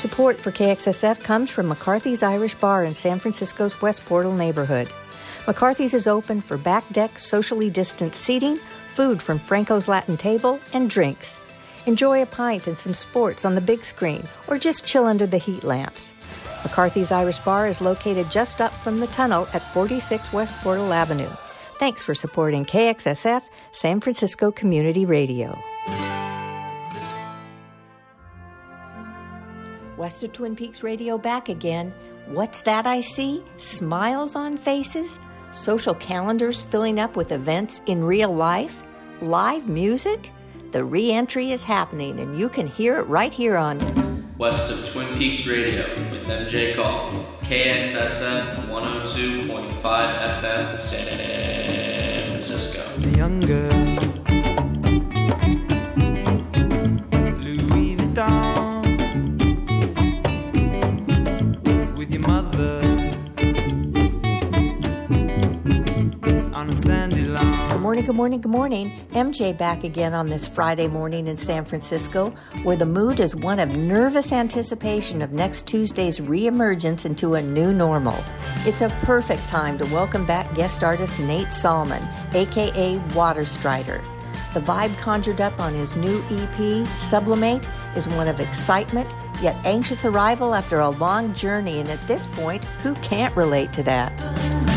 Support for KXSF comes from McCarthy's Irish Bar in San Francisco's West Portal neighborhood. McCarthy's is open for back deck, socially distanced seating, food from Franco's Latin Table, and drinks. Enjoy a pint and some sports on the big screen, or just chill under the heat lamps. McCarthy's Irish Bar is located just up from the tunnel at 46 West Portal Avenue. Thanks for supporting KXSF, San Francisco Community Radio. West of Twin Peaks Radio back again. What's that I see? Smiles on faces? Social calendars filling up with events in real life? Live music? The re entry is happening, and you can hear it right here on West of Twin Peaks Radio with MJ Call, KXSF 102.5 FM, San Francisco. The young girl, morning, good morning, good morning. MJ back again on this Friday morning in San Francisco, where the mood is one of nervous anticipation of next Tuesday's reemergence into a new normal. It's a perfect time to welcome back guest artist Nate Salman, aka Waterstrider. The vibe conjured up on his new EP, Sublimate, is one of excitement, yet anxious arrival after a long journey, and at this point, who can't relate to that?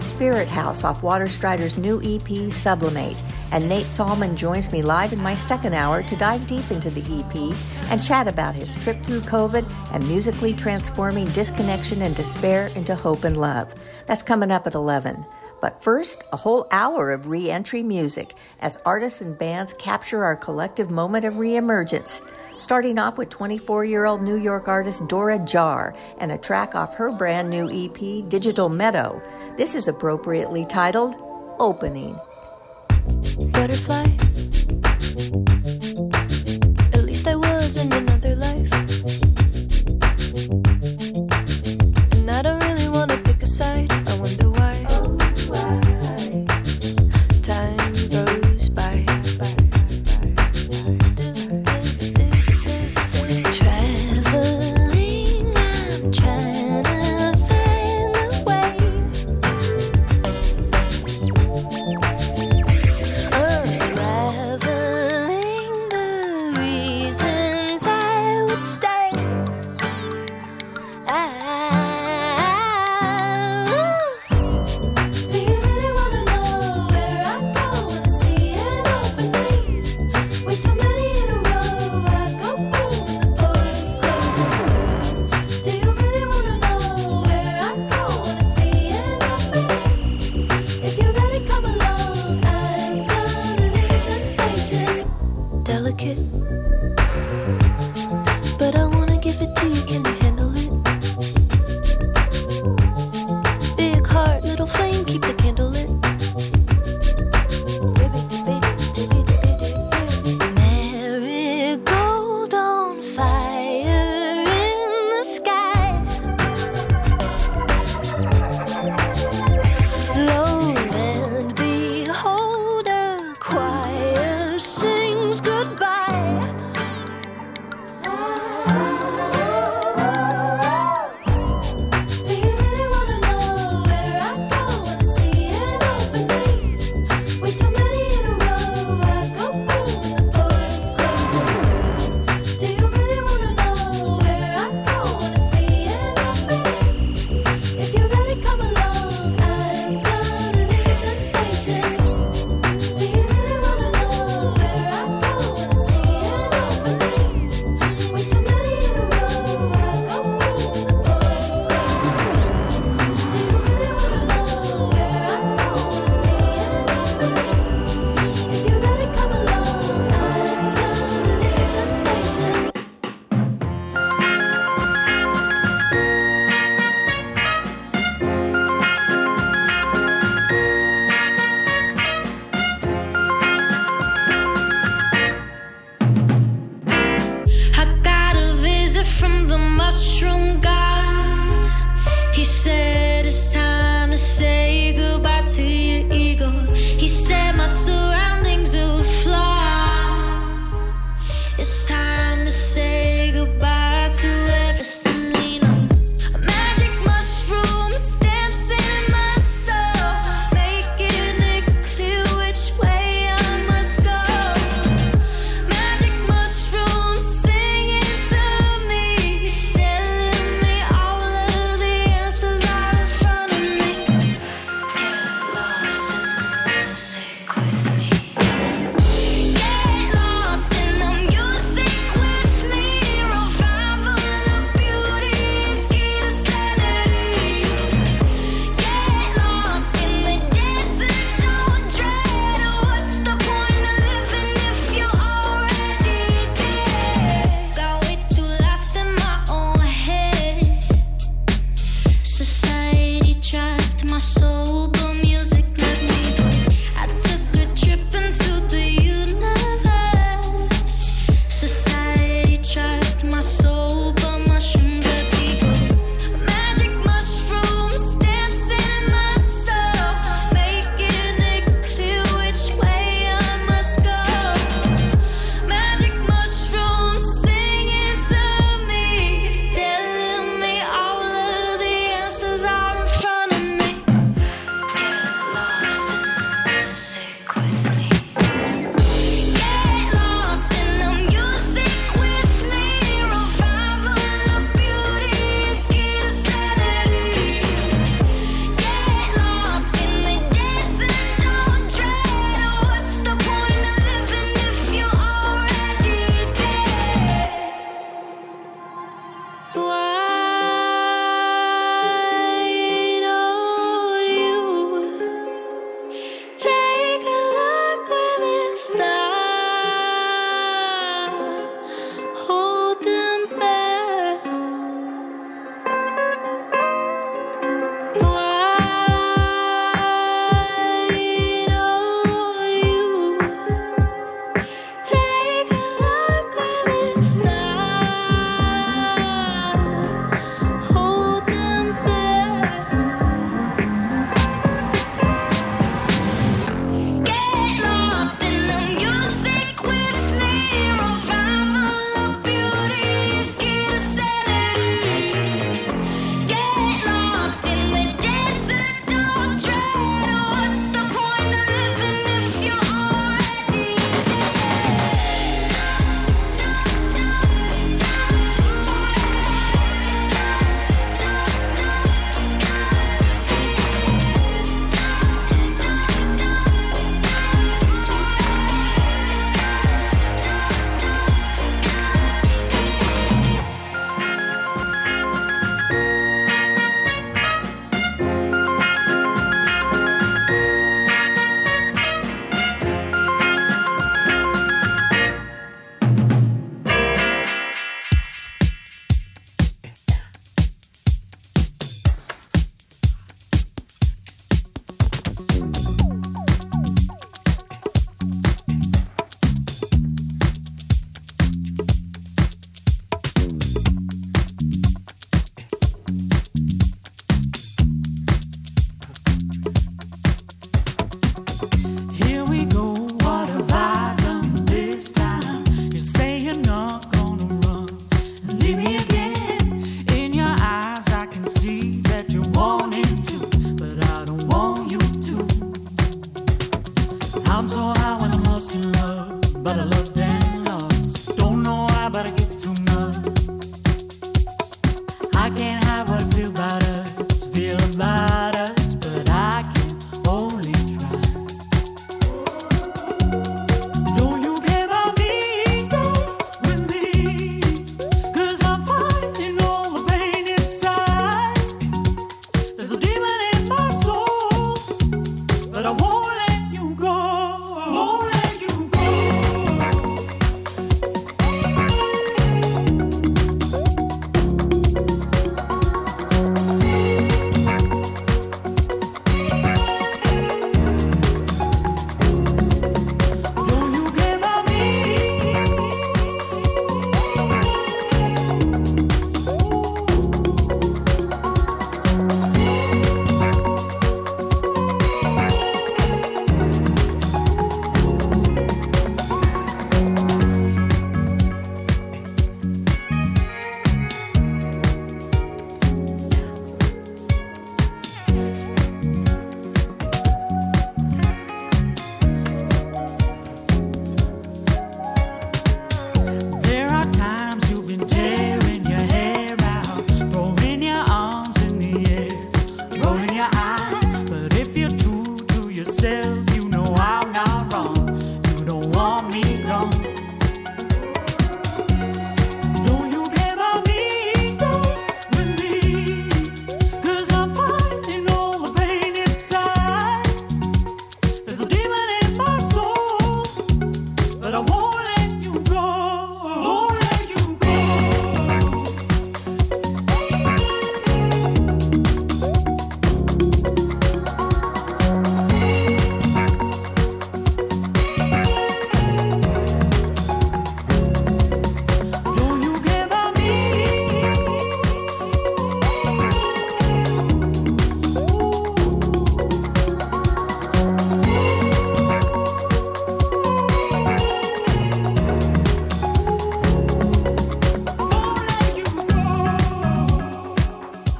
Spirit House off Waterstrider's new EP, Sublimate. And Nate Salman joins me live in my second hour to dive deep into the EP and chat about his trip through COVID and musically transforming disconnection and despair into hope and love. That's coming up at 11. But first, a whole hour of re entry music as artists and bands capture our collective moment of reemergence. Starting off with 24 year old New York artist Dora Jar and a track off her brand new EP, Digital Meadow. This is appropriately titled Opening. butterfly.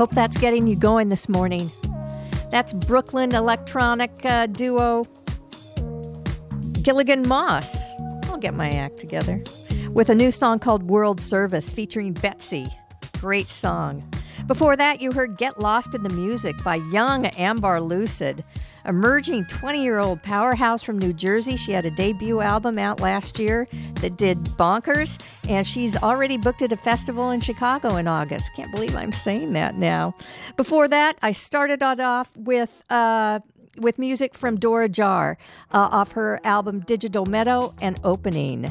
Hope that's getting you going this morning. That's Brooklyn electronic uh, duo Gilligan Moss. I'll get my act together. With a new song called World Service featuring Betsy. Great song. Before that, you heard Get Lost in the Music by young Ambar Lucid. Emerging 20 year old powerhouse from New Jersey. She had a debut album out last year that did bonkers, and she's already booked at a festival in Chicago in August. Can't believe I'm saying that now. Before that, I started it off with. Uh, with music from Dora Jar uh, off her album Digital Meadow and Opening.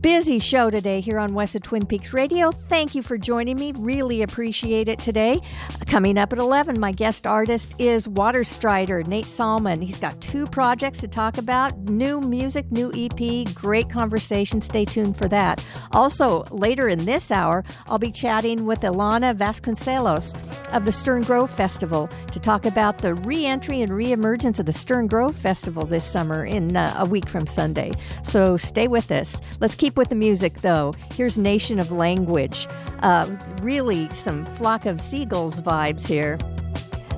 Busy show today here on West of Twin Peaks Radio. Thank you for joining me. Really appreciate it today. Coming up at 11, my guest artist is Waterstrider, Nate Salman. He's got two projects to talk about new music, new EP, great conversation. Stay tuned for that. Also, later in this hour, I'll be chatting with Ilana Vasconcelos of the Stern Grove Festival to talk about the re entry and re emergence of the Stern Grove Festival this summer in uh, a week from Sunday. So stay with us. Let's keep with the music, though. Here's Nation of Language. Uh, really, some flock of seagulls vibes here.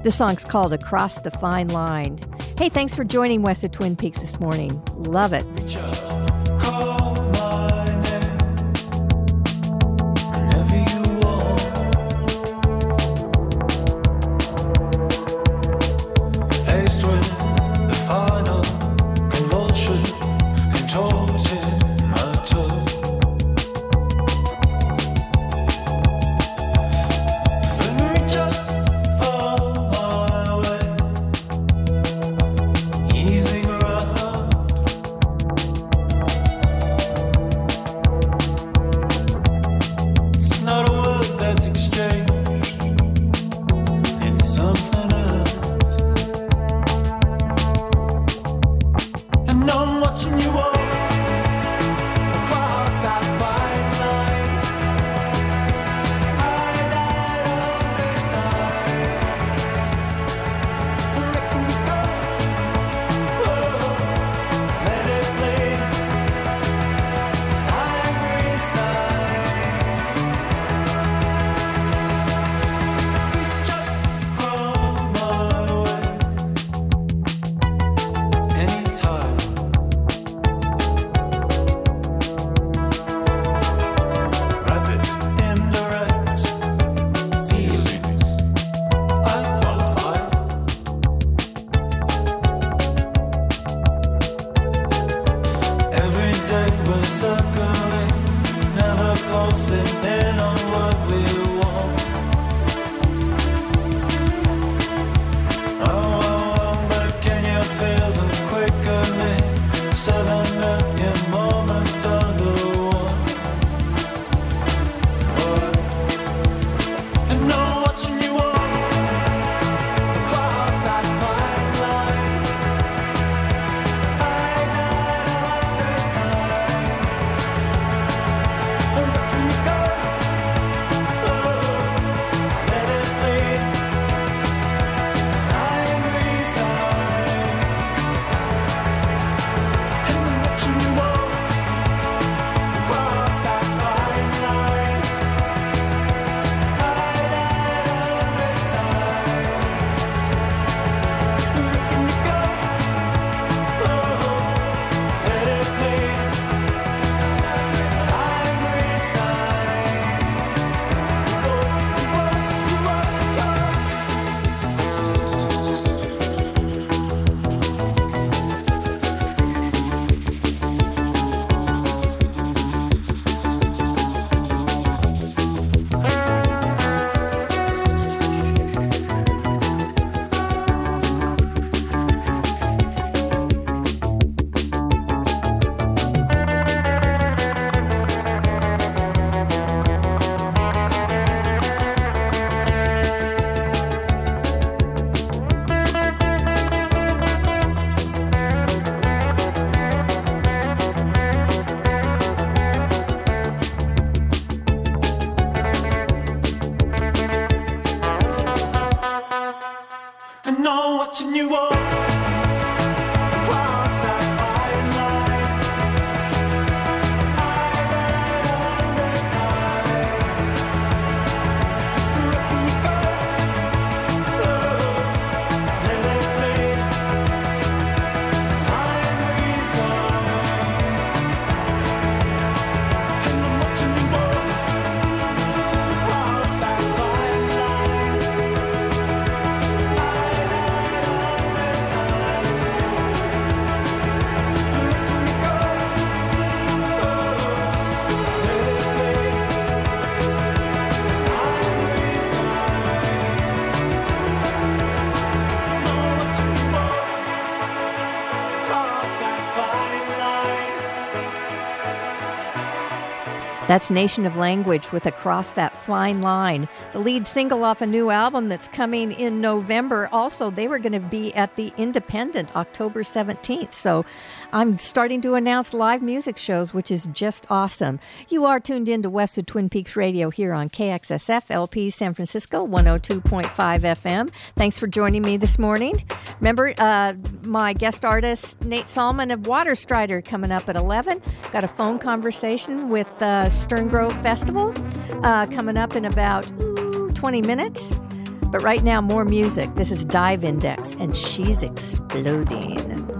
This song's called Across the Fine Line. Hey, thanks for joining West of Twin Peaks this morning. Love it. That's Nation of Language with Across That Fine Line, the lead single off a new album that's coming in November. Also, they were going to be at the Independent October 17th. So I'm starting to announce live music shows, which is just awesome. You are tuned in to West of Twin Peaks Radio here on KXSF LP San Francisco 102.5 FM. Thanks for joining me this morning. Remember, uh, my guest artist, Nate Salman of Waterstrider, coming up at 11. Got a phone conversation with uh, Stern Grove Festival uh, coming up in about ooh, 20 minutes. But right now, more music. This is Dive Index, and she's exploding.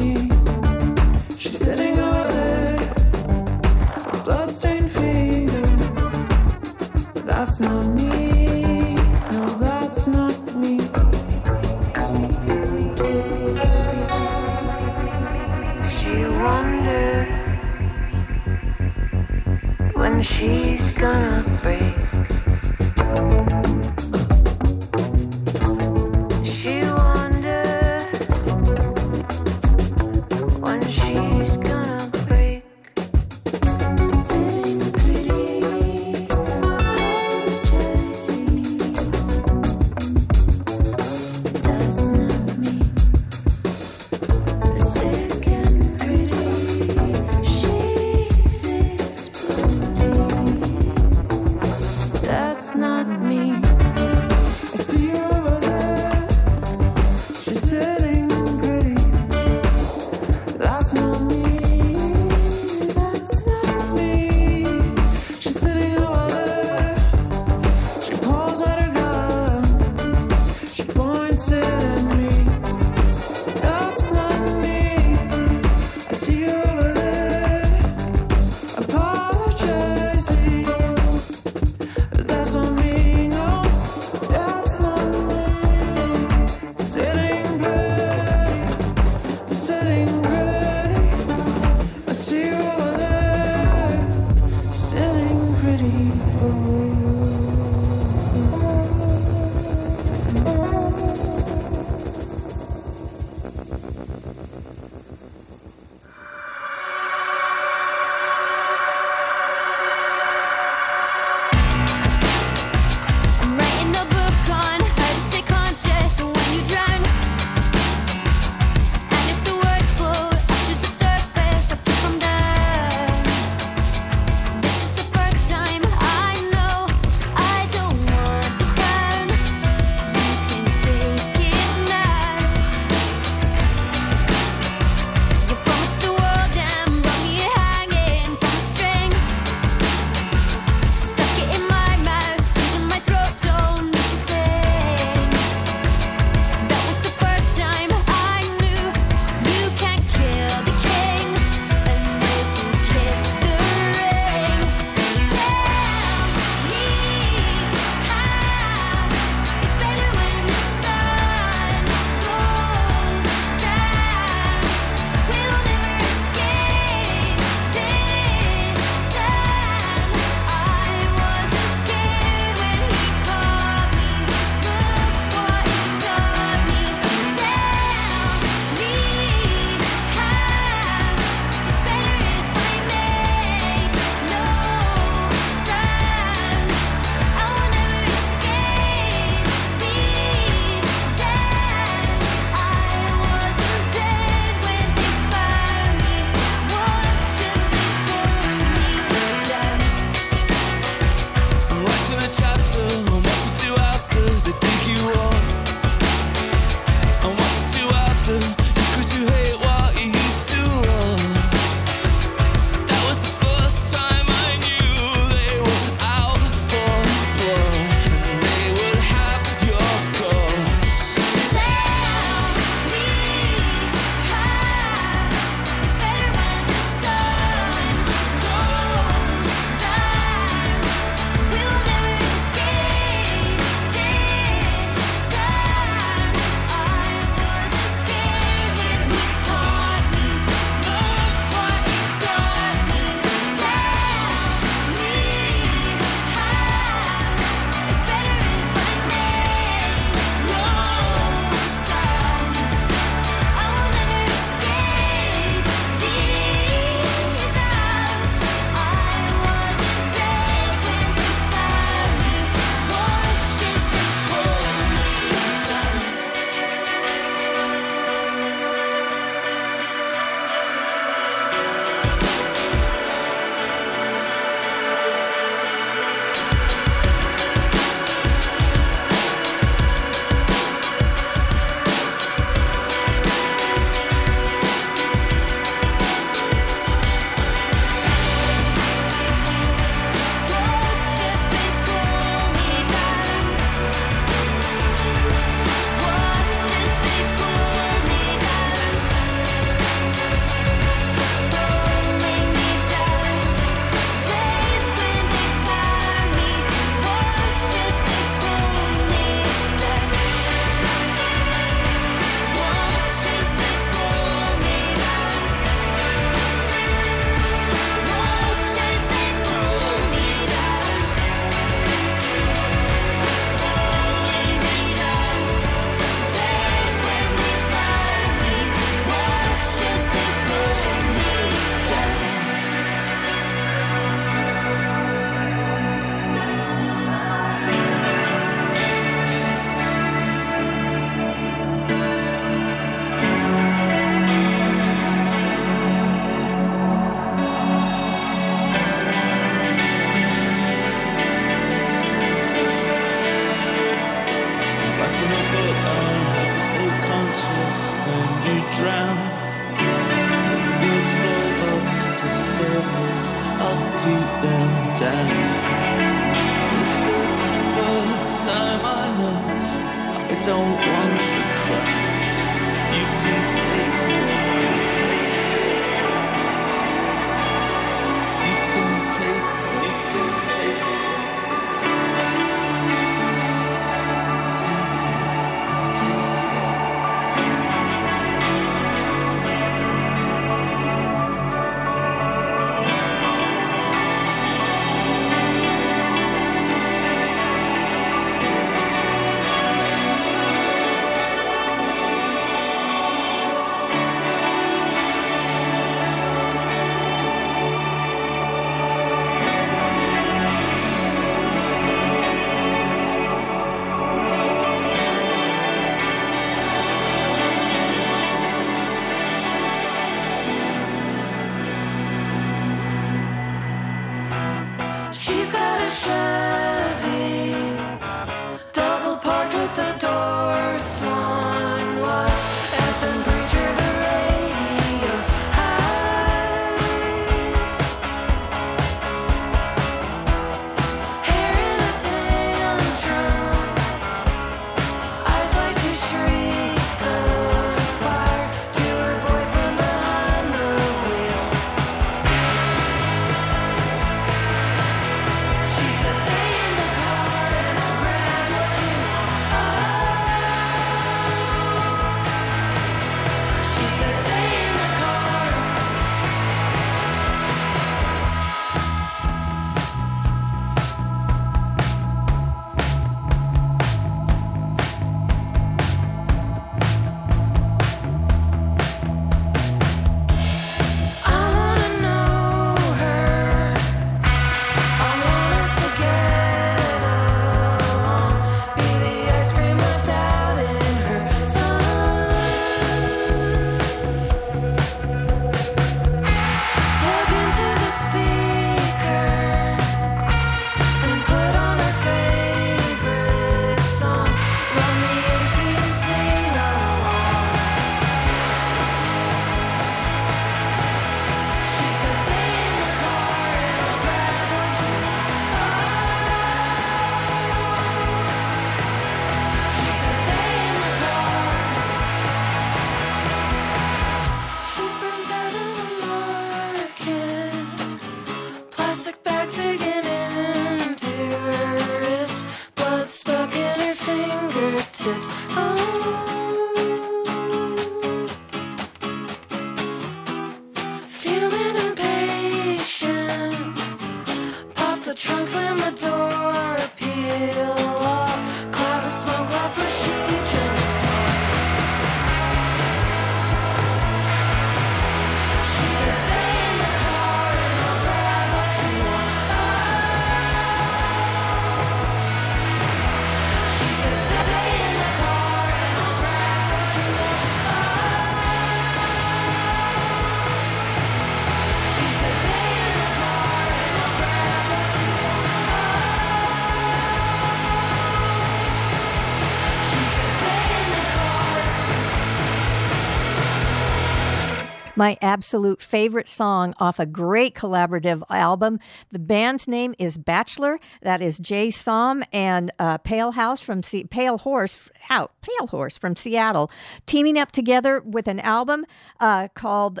My absolute favorite song off a great collaborative album. The band's name is Bachelor. That is Jay Som and uh, Pale House from Pale Horse out Pale Horse from Seattle, teaming up together with an album uh, called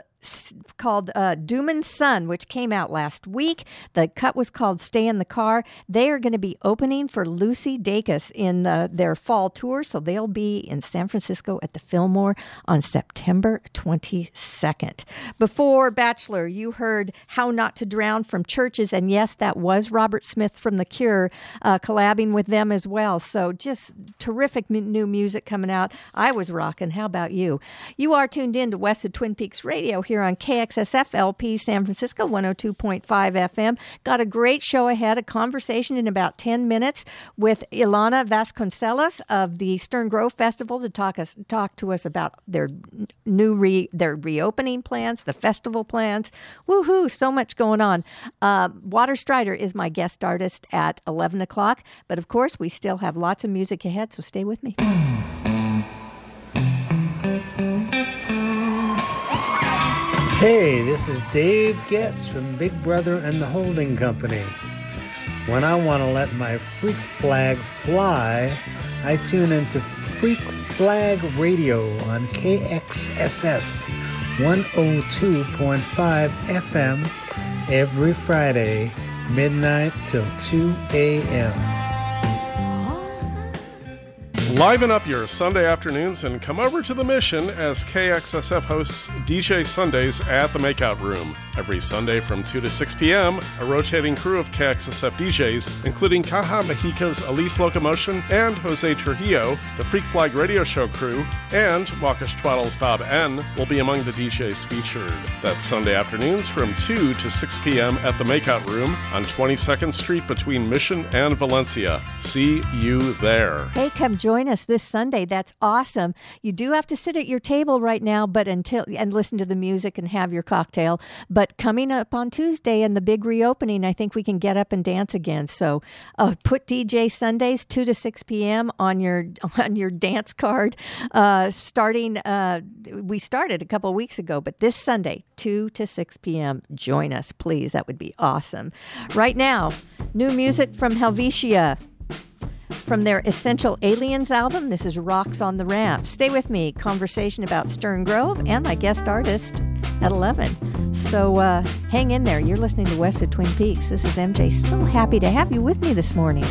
called uh, Doomin' Sun, which came out last week. The cut was called Stay in the Car. They are going to be opening for Lucy Dacus in uh, their fall tour, so they'll be in San Francisco at the Fillmore on September 22nd. Before Bachelor, you heard How Not to Drown from CHVRCHES, and yes, that was Robert Smith from The Cure uh, collabing with them as well. So just terrific m- new music coming out. I was rocking. How about you? You are tuned in to West of Twin Peaks Radio here on KXSF LP San Francisco 102.5 FM. Got a great show ahead, a conversation in about 10 minutes with Ilana Vasconcelos of the Stern Grove Festival to talk us talk to us about their new re, their reopening plans, the festival plans. Woohoo, so much going on. Uh, Waterstrider is my guest artist at 11 o'clock, but of course we still have lots of music ahead, so stay with me. Hey, this is Dave Getz from Big Brother and the Holding Company. When I want to let my freak flag fly, I tune into Freak Flag Radio on KXSF 102.5 FM every Friday, midnight till 2 a.m. Liven up your Sunday afternoons and come over to the Mission as KXSF hosts DJ Sundays at the Makeout Room. Every Sunday from 2 to 6 p.m., a rotating crew of KXSF DJs, including Caja Mexica's Elise Locomotion and Jose Trujillo, the Freak Flag Radio Show crew, and Wakish Twaddle's Bob N, will be among the DJs featured. That's Sunday afternoons from 2 to 6 p.m. at the Makeout Room on 22nd Street between Mission and Valencia. See you there. Hey, come join us this Sunday. That's awesome. You do have to sit at your table right now, but until and listen to the music and have your cocktail. But coming up on Tuesday and the big reopening, I think we can get up and dance again. So uh, put DJ Sundays two to six p.m. on your on your dance card. Uh, starting, uh, we started a couple weeks ago, but this Sunday, two to six p.m. Join us, please. That would be awesome. Right now, new music from Helvetia from their Essential Aliens album. This is Rocks on the Ramp. Stay with me. Conversation about Stern Grove and my guest artist at 11. So uh, hang in there. You're listening to West of Twin Peaks. This is MJ. So happy to have you with me this morning.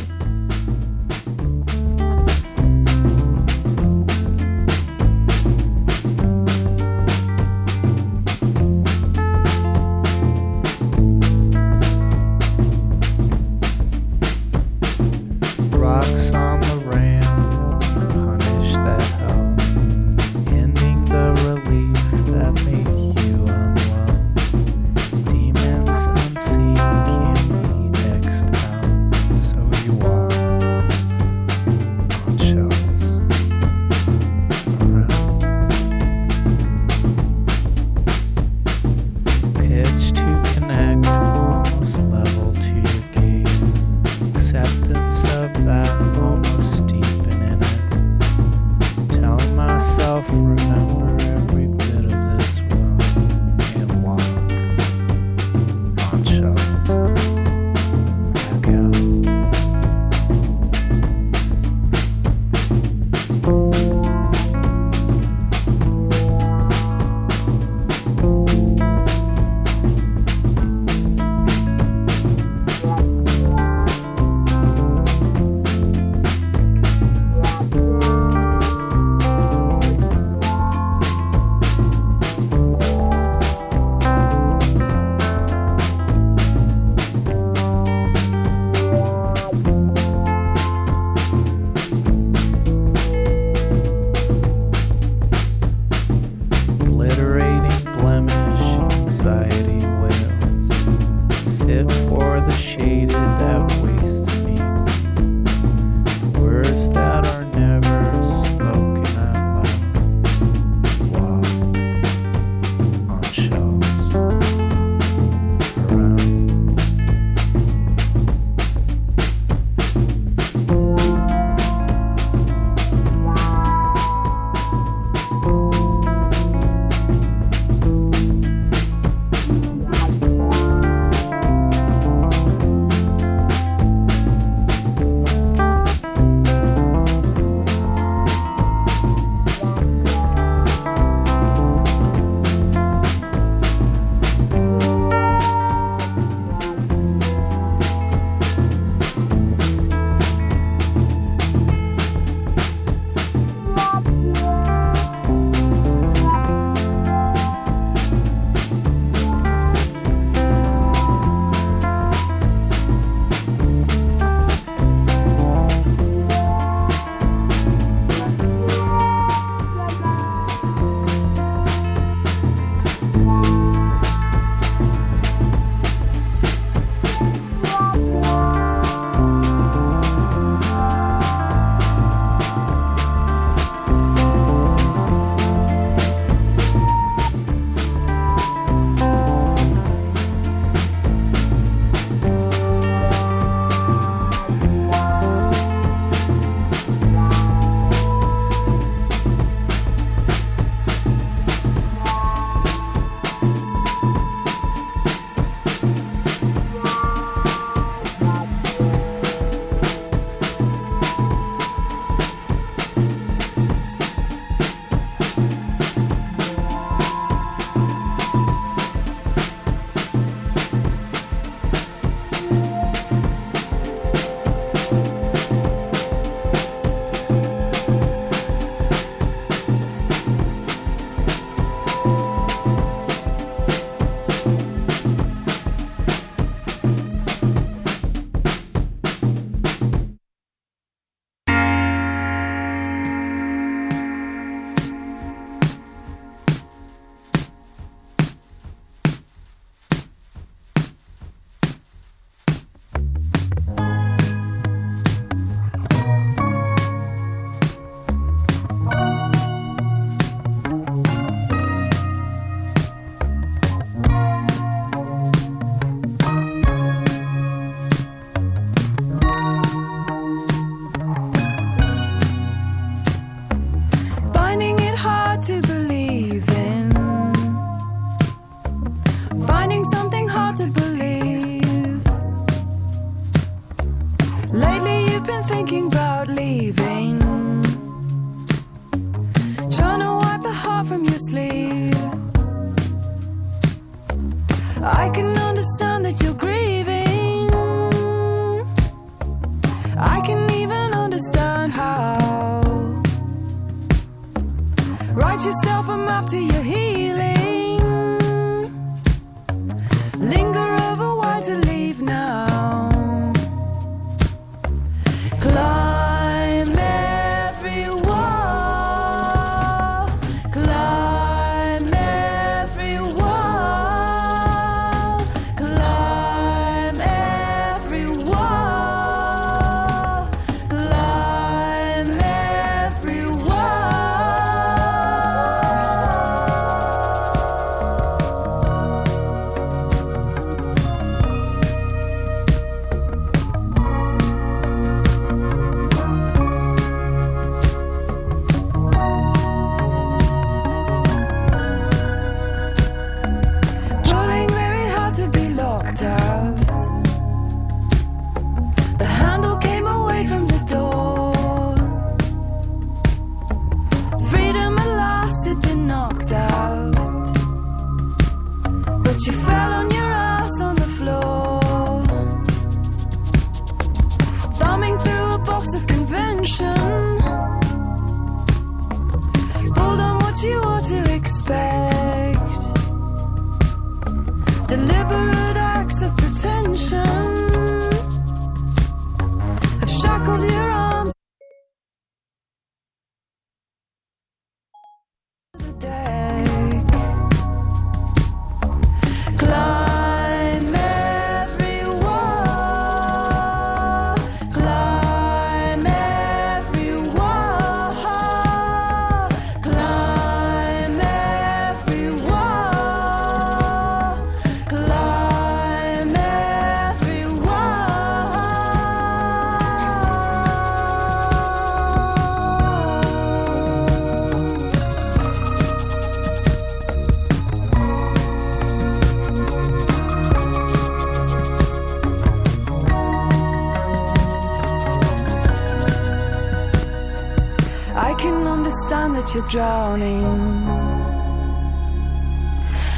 Drowning.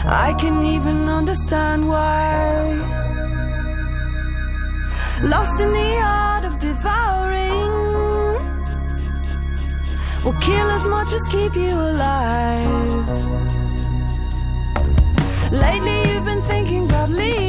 I can even understand why. Lost in the art of devouring will kill as much as keep you alive. Lately, you've been thinking about leaving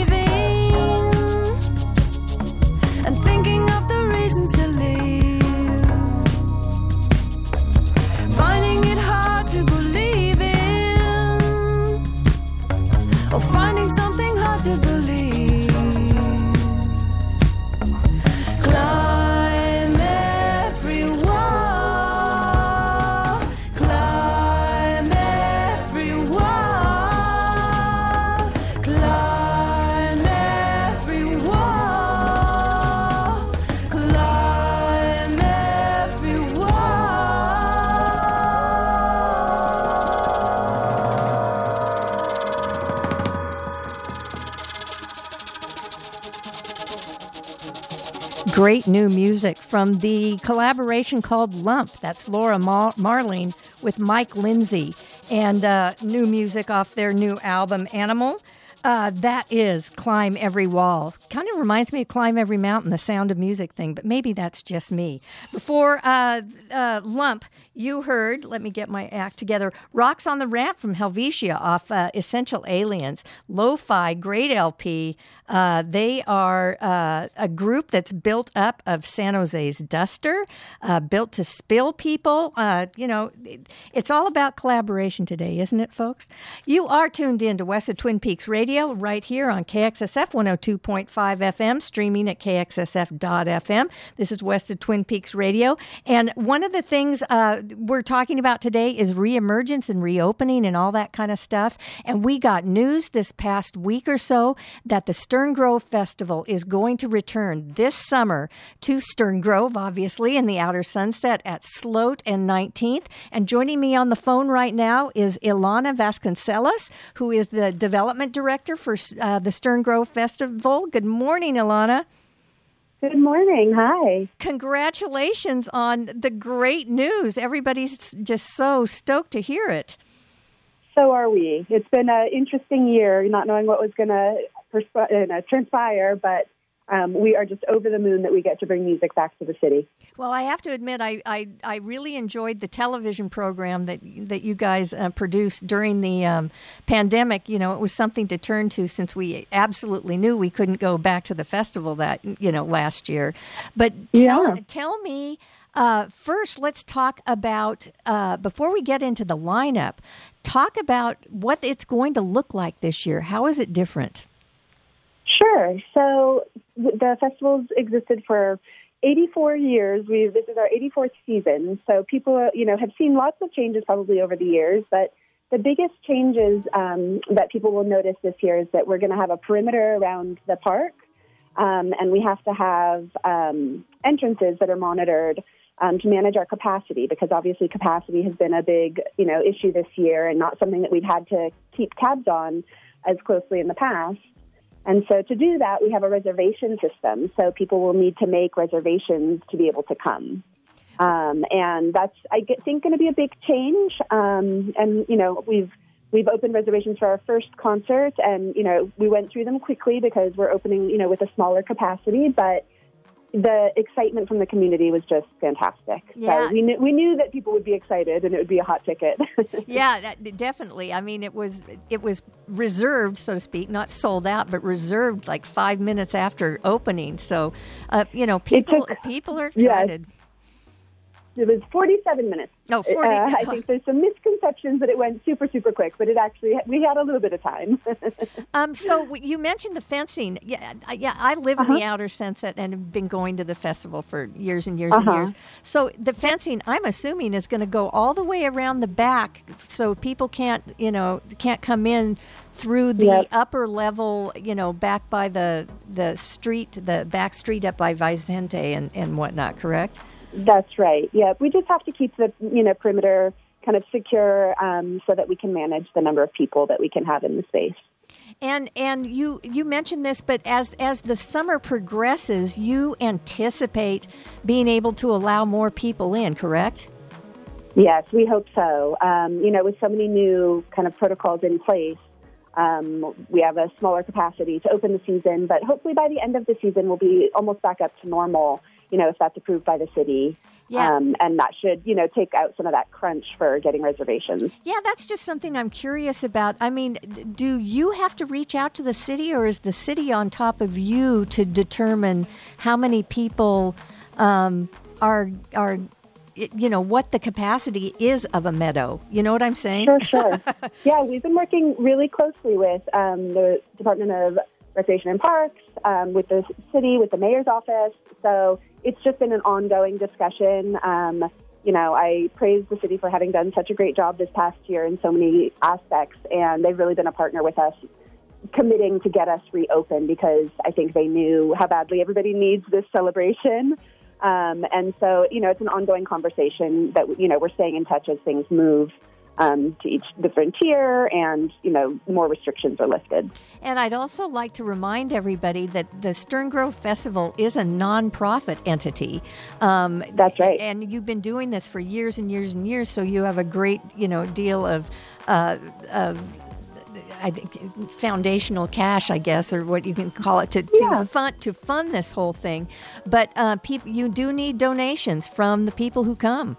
Great new music from the collaboration called Lump. That's Laura Mar- Marling with Mike Lindsay. And uh, new music off their new album, Animal. Uh, that is Climb Every Wall. Kind of reminds me of Climb Every Mountain, the sound of music thing, but maybe that's just me. Before uh, uh, Lump, you heard, let me get my act together, Rocks on the Ramp from Helvetia off uh, Essential Aliens. Lo fi, great LP. Uh, they are uh, a group that's built up of San Jose's Duster, uh, built to spill people. You know, it's all about collaboration today, isn't it, folks? You are tuned in to West of Twin Peaks Radio right here on KXSF 102.5 FM, streaming at kxsf.fm. This is West of Twin Peaks Radio. And one of the things uh, we're talking about today is reemergence and reopening and all that kind of stuff. And we got news this past week or so that the Stern Grove Festival is going to return this summer to Stern Grove, obviously, in the outer sunset at Sloat and 19th. And joining me on the phone right now is Ilana Vasconcelos, who is the development director for uh, the Stern Grove Festival. Good morning, Ilana. Good morning. Hi. Congratulations on the great news. Everybody's just so stoked to hear it. So are we. It's been an interesting year, not knowing what was going to persp- uh, transpire, but um, we are just over the moon that we get to bring music back to the city. Well, I have to admit, I, I, I really enjoyed the television program that that you guys uh, produced during the um, pandemic. You know, it was something to turn to since we absolutely knew we couldn't go back to the festival that you know last year. But tell, Yeah. tell me. Uh, first, let's talk about uh, before we get into the lineup. Talk about what it's going to look like this year. How is it different? Sure. So the festival's existed for 84 years. We this is our 84th season. So people, uh, you know, have seen lots of changes probably over the years, but the biggest changes um, that people will notice this year is that we're going to have a perimeter around the park, um, and we have to have um, entrances that are monitored um, to manage our capacity because obviously capacity has been a big, you know, issue this year and not something that we've had to keep tabs on as closely in the past. And so to do that, we have a reservation system. So people will need to make reservations to be able to come. Um, and that's, I think, going to be a big change. Um, and, you know, we've, we've opened reservations for our first concert and, you know, we went through them quickly because we're opening, you know, with a smaller capacity, but the excitement from the community was just fantastic. Yeah. So we knew, we knew that people would be excited and it would be a hot ticket. yeah, that, definitely. I mean, it was it was reserved, so to speak, not sold out, but reserved like five minutes after opening. So, uh, you know, people took- people are Yes. It was 47 minutes. No, 40 Uh, I think there's some misconceptions that it went super, super quick, but it actually, we had a little bit of time. Um, so you mentioned the fencing. Yeah, I- yeah. I live in Uh-huh. the outer Sunset and have been going to the festival for years and years and Uh-huh. years. So the fencing, I'm assuming, is going to go all the way around the back, so people can't, you know, can't come in through the Yep. upper level, you know, back by the the street, the back street up by Vicente and and whatnot. Correct? That's right. Yeah, we just have to keep the, you know, perimeter kind of secure um, so that we can manage the number of people that we can have in the space. And and you you mentioned this, but as as the summer progresses, you anticipate being able to allow more people in. Correct? Yes, we hope so. Um, you know, with so many new kind of protocols in place, um, we have a smaller capacity to open the season, but hopefully by the end of the season, we'll be almost back up to normal, you know, if that's approved by the city. Yeah. Um, and that should, you know, take out some of that crunch for getting reservations. Yeah, that's just something I'm curious about. I mean, do you have to reach out to the city, or is the city on top of you to determine how many people um, are are you know what the capacity is of a meadow? You know what I'm saying? Sure, sure. yeah, we've been working really closely with um, the Department of Recreation and Parks, um, with the city, with the mayor's office. So it's just been an ongoing discussion. Um, you know, I praise the city for having done such a great job this past year in so many aspects, and they've really been a partner with us, committing to get us reopened because I think they knew how badly everybody needs this celebration. Um, and so, you know, it's an ongoing conversation that, you know, we're staying in touch as things move um, to each different tier and, you know, more restrictions are lifted. And I'd also like to remind everybody that the Stern Grove Festival is a nonprofit entity. Um, That's right. And you've been doing this for years and years and years, so you have a great, you know, deal of. Uh, of I foundational cash, I guess, or what you can call it, to, to Yeah. fund to fund this whole thing. But uh, peop you do need donations from the people who come.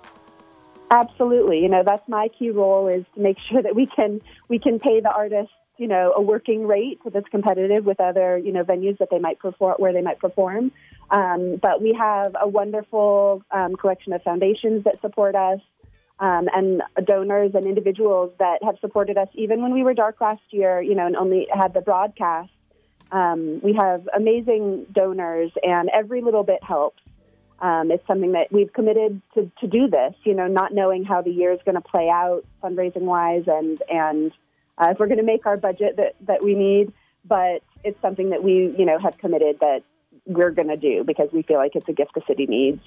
Absolutely. You know, that's my key role is to make sure that we can we can pay the artists, you know, a working rate that's competitive with other, you know, venues that they might perform where they might perform. Um, but we have a wonderful um, collection of foundations that support us. Um, and donors and individuals that have supported us even when we were dark last year, you know, and only had the broadcast. Um, we have amazing donors, and every little bit helps. Um, it's something that we've committed to, to do this, you know, not knowing how the year is going to play out fundraising wise and, and uh, if we're going to make our budget that, that we need. But it's something that we, you know, have committed that we're going to do because we feel like it's a gift the city needs.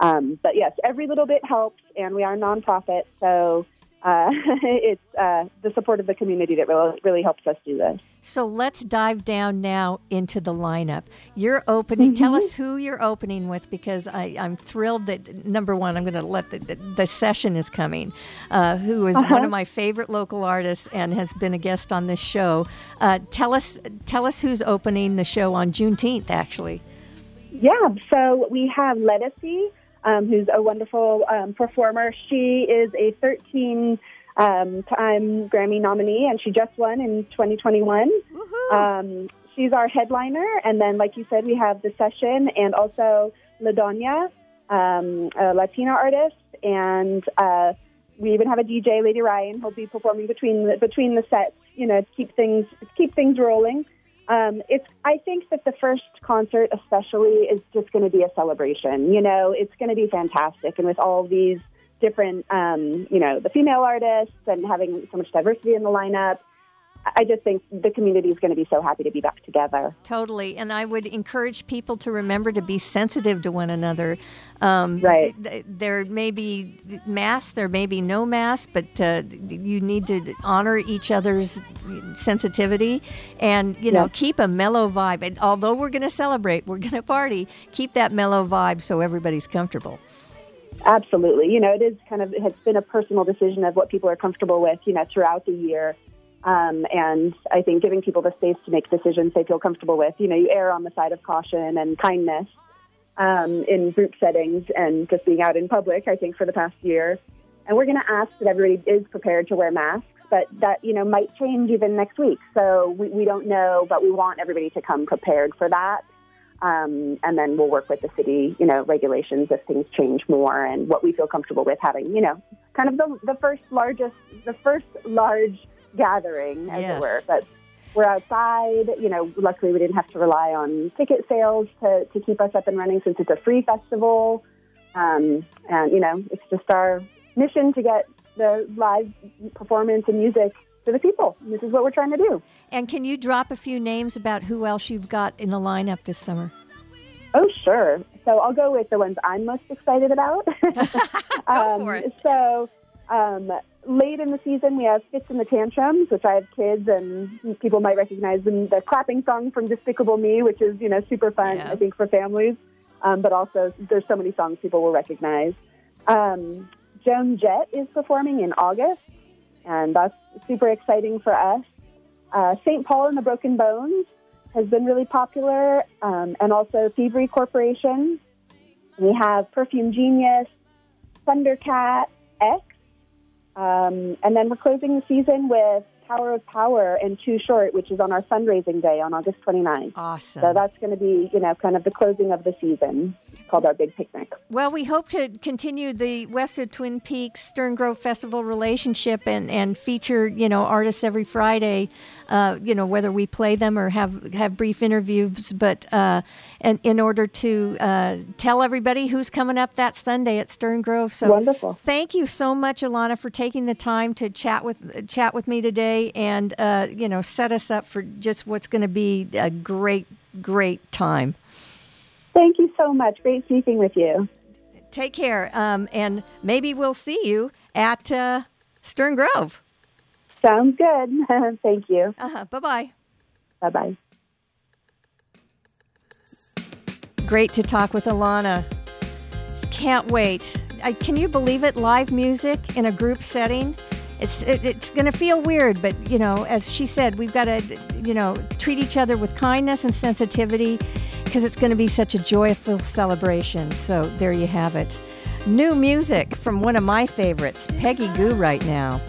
Um, but yes, every little bit helps, and we are a nonprofit, so uh, it's uh, the support of the community that really, really helps us do this. So let's dive down now into the lineup. You're opening. Tell Mm-hmm. us who you're opening with, because I, I'm thrilled that number one, I'm going to let the, the, the Seshen is coming, uh, who is Uh-huh. one of my favorite local artists and has been a guest on this show. Uh, tell us, tell us who's opening the show on Juneteenth. Actually, Yeah, so we have Lettucey, um, who's a wonderful um, performer. She is a 13 um, time Grammy nominee, and she just won in 2021. Um, she's our headliner, and then, like you said, we have the Seshen and also La Doña, um, a Latina artist, and uh, we even have a DJ, Lady Ryan, who'll be performing between the, between the sets. You know, to keep things to keep things rolling. Um, it's. I think that the first concert, especially, is just going to be a celebration. You know, it's going to be fantastic, and with all these different, um, you know, the female artists and having so much diversity in the lineup, I just think the community is going to be so happy to be back together. Totally, and I would encourage people to remember to be sensitive to one another. Um, Right. th- There may be masks, there may be no mask, but uh, you need to honor each other's sensitivity, and you know, Yeah. keep a mellow vibe. And although we're going to celebrate, we're going to party. Keep that mellow vibe so everybody's comfortable. Absolutely. You know, it is kind of, it's been a personal decision of what people are comfortable with, you know, throughout the year. Um, and I think giving people the space to make decisions they feel comfortable with, you know, you err on the side of caution and kindness um, in group settings and just being out in public, I think, for the past year. And we're going to ask that everybody is prepared to wear masks, but that, you know, might change even next week. So we, we don't know, but we want everybody to come prepared for that. Um, and then we'll work with the city, you know, regulations if things change more and what we feel comfortable with having, you know, kind of the, the first largest, the first large gathering, as Yes. it were. But we're outside, you know, luckily we didn't have to rely on ticket sales to, to keep us up and running since it's a free festival. Um, and, you know, it's just our mission to get the live performance and music to the people. This is what we're trying to do. And can you drop a few names about who else you've got in the lineup this summer? Oh, sure. So I'll go with the ones I'm most excited about. Go for it. So um, late in the season, we have Fitz and the Tantrums, which I have kids, and people might recognize them. The clapping song from Despicable Me, which is you know super fun, Yeah. I think, for families. Um, but also, there's so many songs people will recognize. Um, Joan Jett is performing in August, and that's super exciting for us. Uh, St. Paul and the Broken Bones has been really popular, um, and also Thievery Corporation. We have Perfume Genius, Thundercat, X, um, and then we're closing the season with Tower of Power and Too Short, which is on our fundraising day on August 29th. Awesome. So that's going to be, you know, kind of the closing of the season. Called our Big Picnic. Well, we hope to continue the West of Twin Peaks Stern Grove Festival relationship and, and feature, you know, artists every Friday, uh, you know, whether we play them or have, have brief interviews. But uh, and in order to uh, tell everybody who's coming up that Sunday at Stern Grove. So Wonderful. Thank you so much, Ilana, for taking the time to chat with chat with me today and, uh, you know, set us up for just what's going to be a great, great time. Thank you so much. Great speaking with you. Take care, um, and maybe we'll see you at uh, Stern Grove. Sounds good. Thank you. Uh-huh. Bye bye. Bye bye. Great to talk with Ilana. Can't wait. I, can you believe it? Live music in a group setting. It's it, it's going to feel weird, but you know, as she said, we've got to you know treat each other with kindness and sensitivity because it's going to be such a joyful celebration. So there you have it. New music from one of my favorites, Peggy Gou, right now.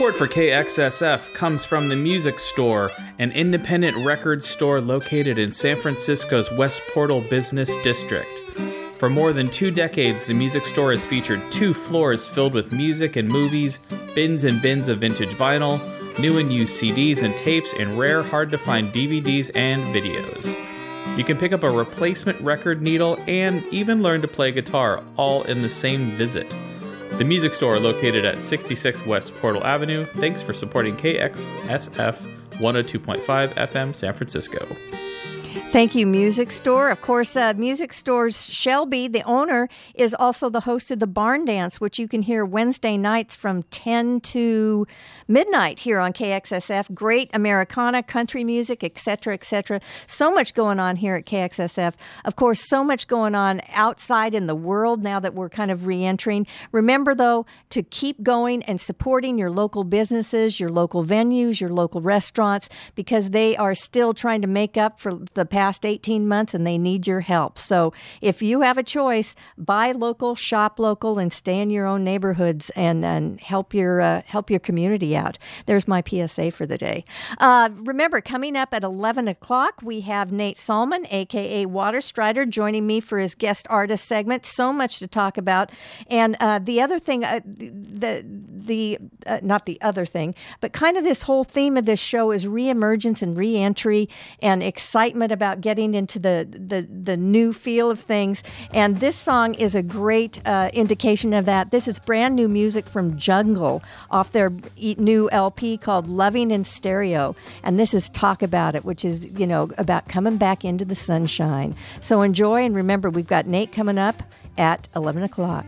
Support for KXSF comes from the Music Store, an independent record store located in San Francisco's West Portal Business District. For more than two decades, the Music Store has featured two floors filled with music and movies, bins and bins of vintage vinyl, new and used CDs and tapes, and rare, hard to find DVDs and videos. You can pick up a replacement record needle and even learn to play guitar all in the same visit. The music store located at 66 West Portal Avenue. Thanks for supporting KXSF 102.5 FM San Francisco. Thank you, Music Store. Of course, uh, Music Store's Shelby, the owner, is also the host of the Barn Dance, which you can hear Wednesday nights from 10 to midnight here on KXSF. Great Americana, country music, etc., etc. So much going on here at KXSF. Of course, so much going on outside in the world now that we're kind of re-entering. Remember, though, to keep going and supporting your local businesses, your local venues, your local restaurants, because they are still trying to make up for the past 18 months and they need your help. So if you have a choice, buy local, shop local, and stay in your own neighborhoods and, and help your uh, help your community out. There's my PSA for the day. Uh, remember, coming up at 11 o'clock, we have Nate Salman, aka Waterstrider, joining me for his guest artist segment. So much to talk about. And uh, the other thing, uh, the the uh, not the other thing, but kind of this whole theme of this show is reemergence and reentry and excitement about getting into the the the new feel of things. And this song is a great uh, indication of that. This is brand new music from Jungle off their new LP called Loving in Stereo, and this is Talk About It, which is you know about coming back into the sunshine. So enjoy and remember, we've got Nate coming up at eleven o'clock.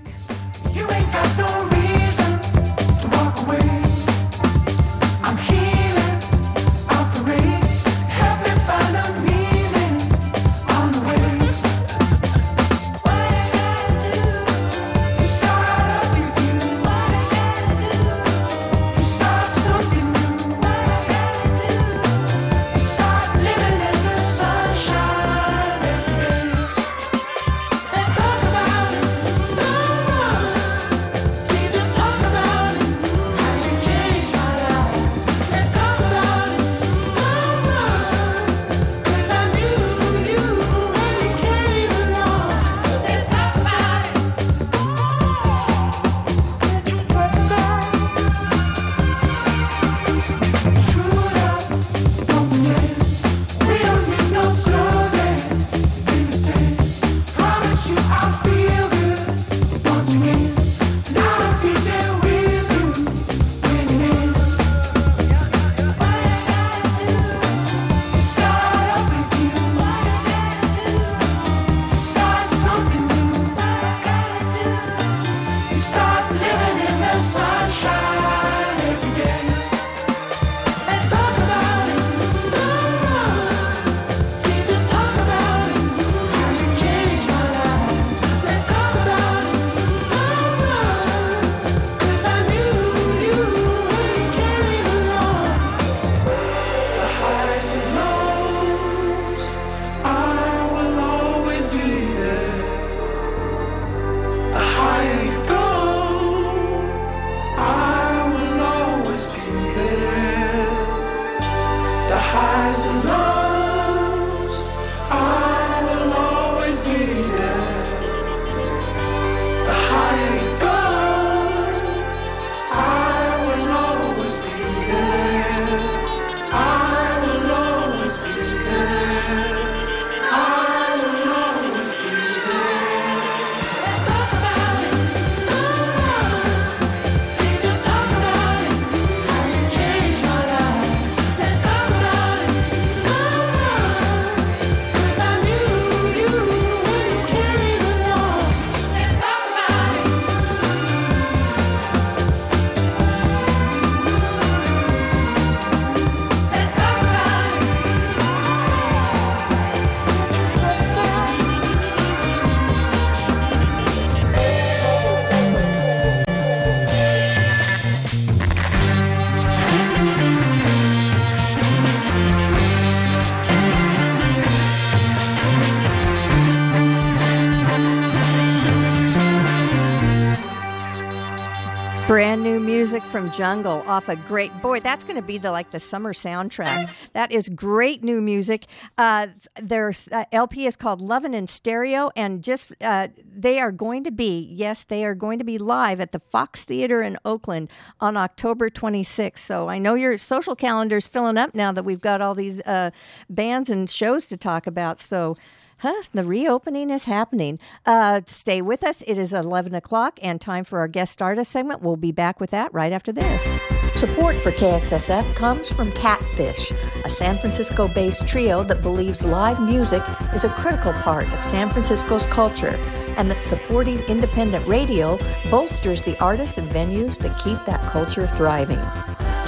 Music from Jungle off a great boy. That's going to be the like the summer soundtrack. That is great new music. Uh, their uh, LP is called Lovin' in Stereo, and just uh, they are going to be yes, they are going to be live at the Fox Theater in Oakland on October 26th. So I know your social calendar's filling up now that we've got all these uh, bands and shows to talk about. So. Huh, the reopening is happening. Uh, stay with us. It is 11 o'clock and time for our guest artist segment. We'll be back with that right after this. Support for KXSF comes from Catfish, a San Francisco based trio that believes live music is a critical part of San Francisco's culture and that supporting independent radio bolsters the artists and venues that keep that culture thriving.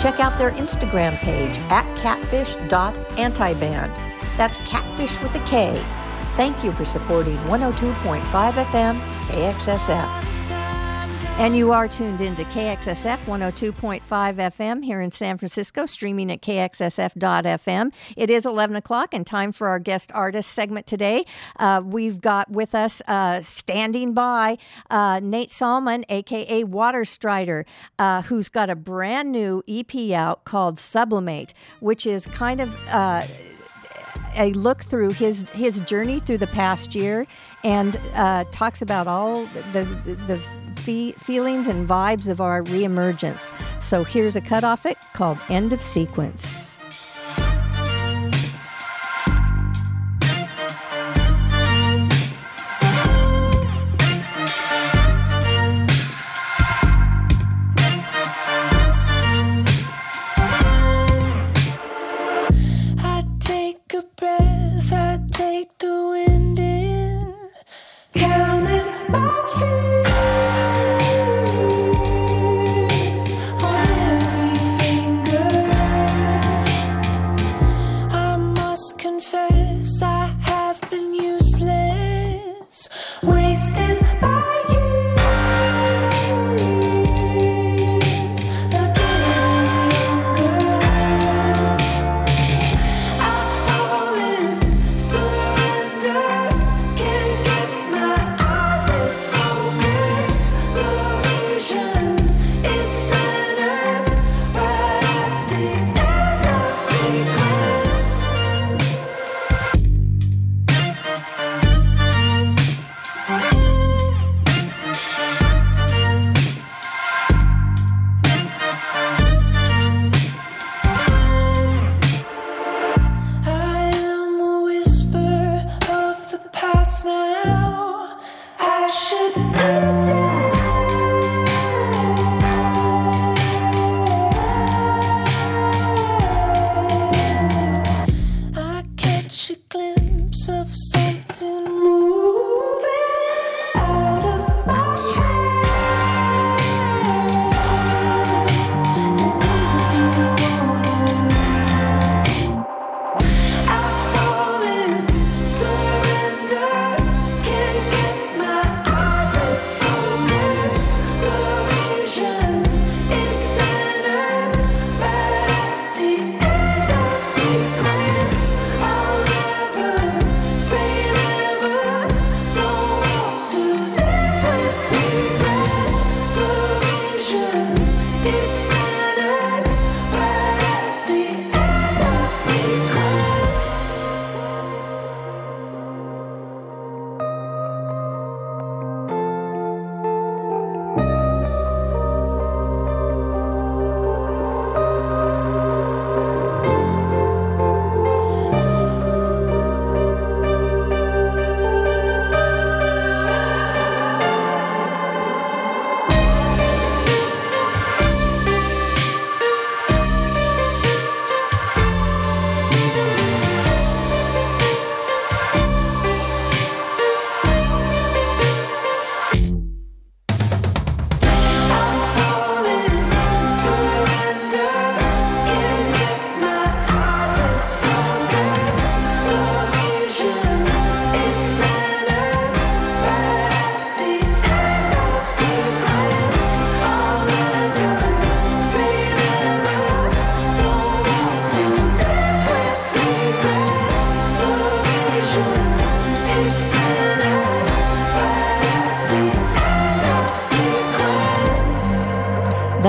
Check out their Instagram page at catfish.antiband. That's catfish with a K. Thank you for supporting 102.5 FM KXSF. And you are tuned into KXSF 102.5 FM here in San Francisco, streaming at KXSF.FM. It is 11 o'clock and time for our guest artist segment today. Uh, we've got with us uh, standing by uh, Nate Salman, aka Waterstrider, uh, who's got a brand new EP out called Sublimate, which is kind of uh, a look through his his journey through the past year and uh, talks about all the the, the fe- feelings and vibes of our reemergence. So here's a cut off it called End of Sequence.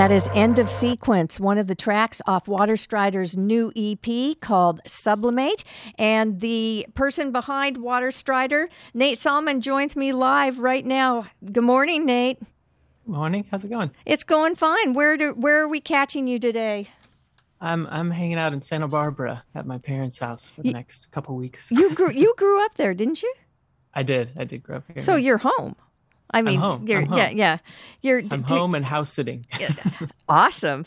That is End of Sequence, one of the tracks off Waterstrider's new EP called Sublimate. And the person behind Waterstrider, Nate Salman, joins me live right now. Good morning, Nate. Morning. How's it going? It's going fine. Where do where are we catching you today? I'm I'm hanging out in Santa Barbara at my parents' house for the next couple weeks. You grew you grew up there, didn't you? I did. I did grow up here. So you're home. I mean, you're I'm home. yeah, yeah. You're I'm do- home and house sitting. awesome.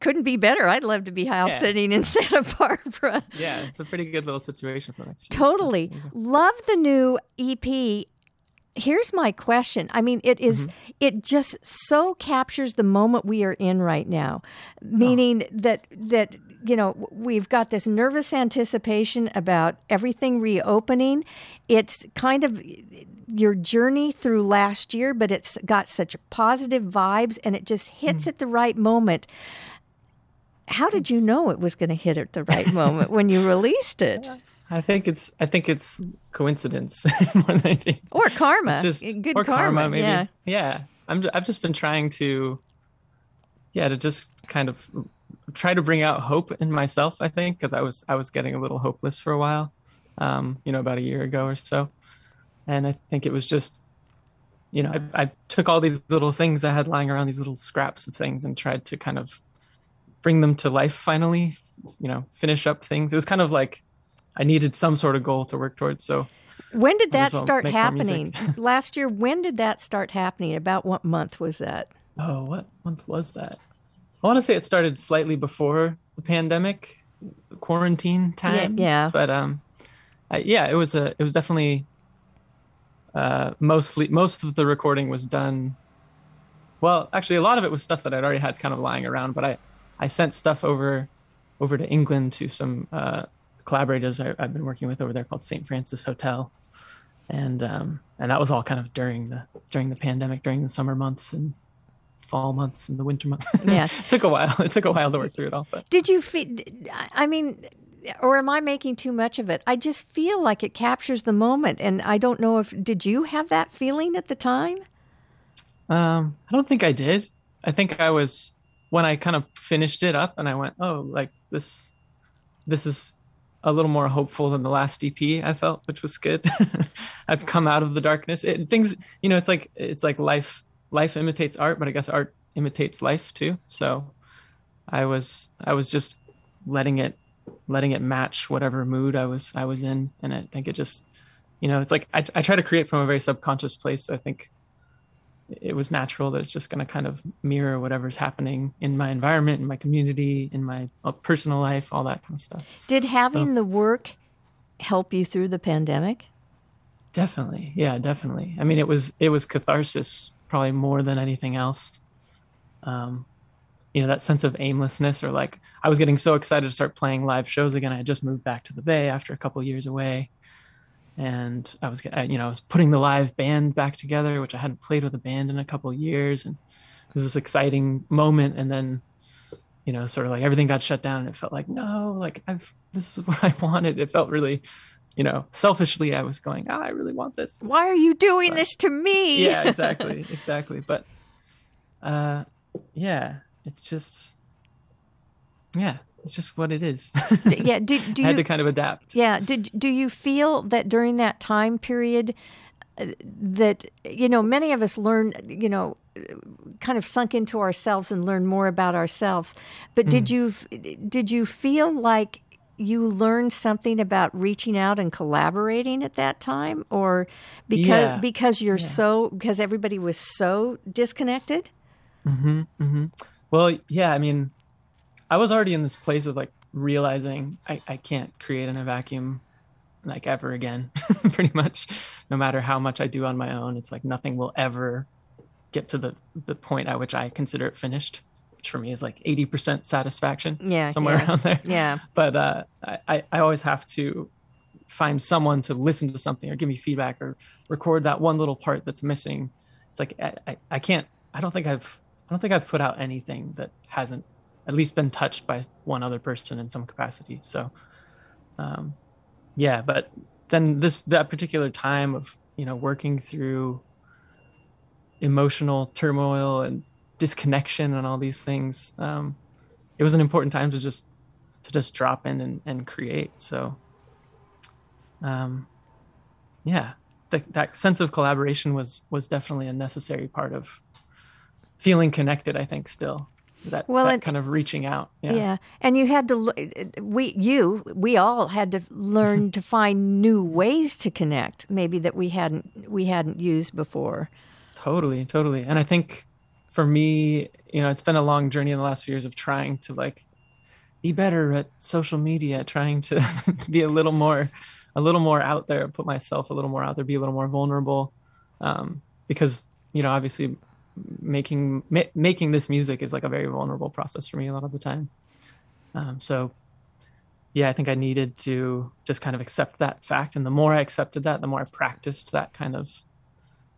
Couldn't be better. I'd love to be house Yeah. sitting in Santa Barbara. yeah, it's a pretty good little situation for next. year. Totally. Mm-hmm. Love the new EP. Here's my question. I mean, it is- mm-hmm. it just so captures the moment we are in right now. Meaning oh. that that you know, we've got this nervous anticipation about everything reopening. It's kind of your journey through last year, but it's got such positive vibes and it just hits at the right moment. How did you know it was going to hit at the right moment when you released it? I think it's I think it's coincidence more than anything. Or karma. It's just Good or karma, karma, maybe. yeah. Yeah. I'm I've just been trying to yeah, to just kind of try to bring out hope in myself, I think, because I was I was getting a little hopeless for a while. Um, you know, about a year ago or so. And I think it was just you know, I, I took all these little things I had lying around, these little scraps of things, and tried to kind of bring them to life finally, you know, finish up things. It was kind of like I needed some sort of goal to work towards. So When did that well start make more music. happening? Last year, when did that start happening? About what month was that? Oh, what month was that? I want to say it started slightly before the pandemic, quarantine times. yeah. But um, I, yeah, it was a it was definitely uh mostly most of the recording was done. Well, actually, a lot of it was stuff that I'd already had kind of lying around, but I I sent stuff over over to England to some uh, collaborators I, I've been working with over there called St. Francis Hotel, and um, and that was all kind of during the during the pandemic, during the summer months and fall months and the winter months. Yeah. it took a while. It took a while to work through it all, but Did you feel? I mean, or am I making too much of it? I just feel like it captures the moment, and I don't know if did you have that feeling at the time? um, I don't think I did. I think I was when I kind of finished it up and I went, oh, like this, this is a little more hopeful than the last EP I felt, which was good. I've come out of the darkness. It, things, you know, it's like it's like life. Life imitates art, but I guess art imitates life too. So, I was I was just letting it letting it match whatever mood I was I was in, and I think it just, you know, it's like I I try to create from a very subconscious place. I think it was natural that it's just going to kind of mirror whatever's happening in my environment, in my community, in my uh, personal life, all that kind of stuff. Did having the work help you through the pandemic? Definitely. Yeah, definitely. I mean, it was it was catharsis probably more than anything else. Um, you know, that sense of aimlessness or like I was getting so excited to start playing live shows again. I had just moved back to the Bay after a couple of years away. And I was, you know, I was putting the live band back together, which I hadn't played with a band in a couple of years, and it was this exciting moment. And then, you know, sort of like everything got shut down, and it felt like no, like I've this is what I wanted. It felt really, you know, selfishly, I was going, ah, I really want this. Why are you doing this to me? Yeah, exactly, exactly. But, uh, yeah, it's just, yeah, it's just what it is. yeah. Did do I had you? to kind of adapt. Yeah. Did do you feel that during that time period uh, that you know many of us learn you know kind of sunk into ourselves and learn more about ourselves. But did you did you feel like you learned something about reaching out and collaborating at that time or because Yeah. because you're so because everybody was so disconnected? hmm hmm Well, yeah, I mean, I was already in this place of like realizing I, I can't create in a vacuum like ever again, pretty much. No matter how much I do on my own, it's like nothing will ever get to the, the point at which I consider it finished, which for me is like 80% satisfaction. Yeah, Somewhere yeah, around there. yeah. But uh, I, I, always have to find someone to listen to something or give me feedback or record that one little part that's missing. It's like I, I, I can't I don't think I've I don't think I've put out anything that hasn't at least been touched by one other person in some capacity. So um yeah, but then this that particular time of, you know, working through emotional turmoil and disconnection and all these things um, it was an important time to just to just drop in and, and create so um, yeah th- that sense of collaboration was was definitely a necessary part of feeling connected i think still that, Well, that and- kind of reaching out Yeah. yeah, and you had to. We, you, we all had to learn to find new ways to connect, maybe that we hadn't we hadn't used before. totally totally and i think for me you know it's been a long journey in the last few years of trying to like be better at social media trying to be a little more a little more out there put myself a little more out there be a little more vulnerable um, because you know obviously making ma- making this music is like a very vulnerable process for me a lot of the time. Um, so yeah i think i needed to just kind of accept that fact. And the more i accepted that the more i practiced that kind of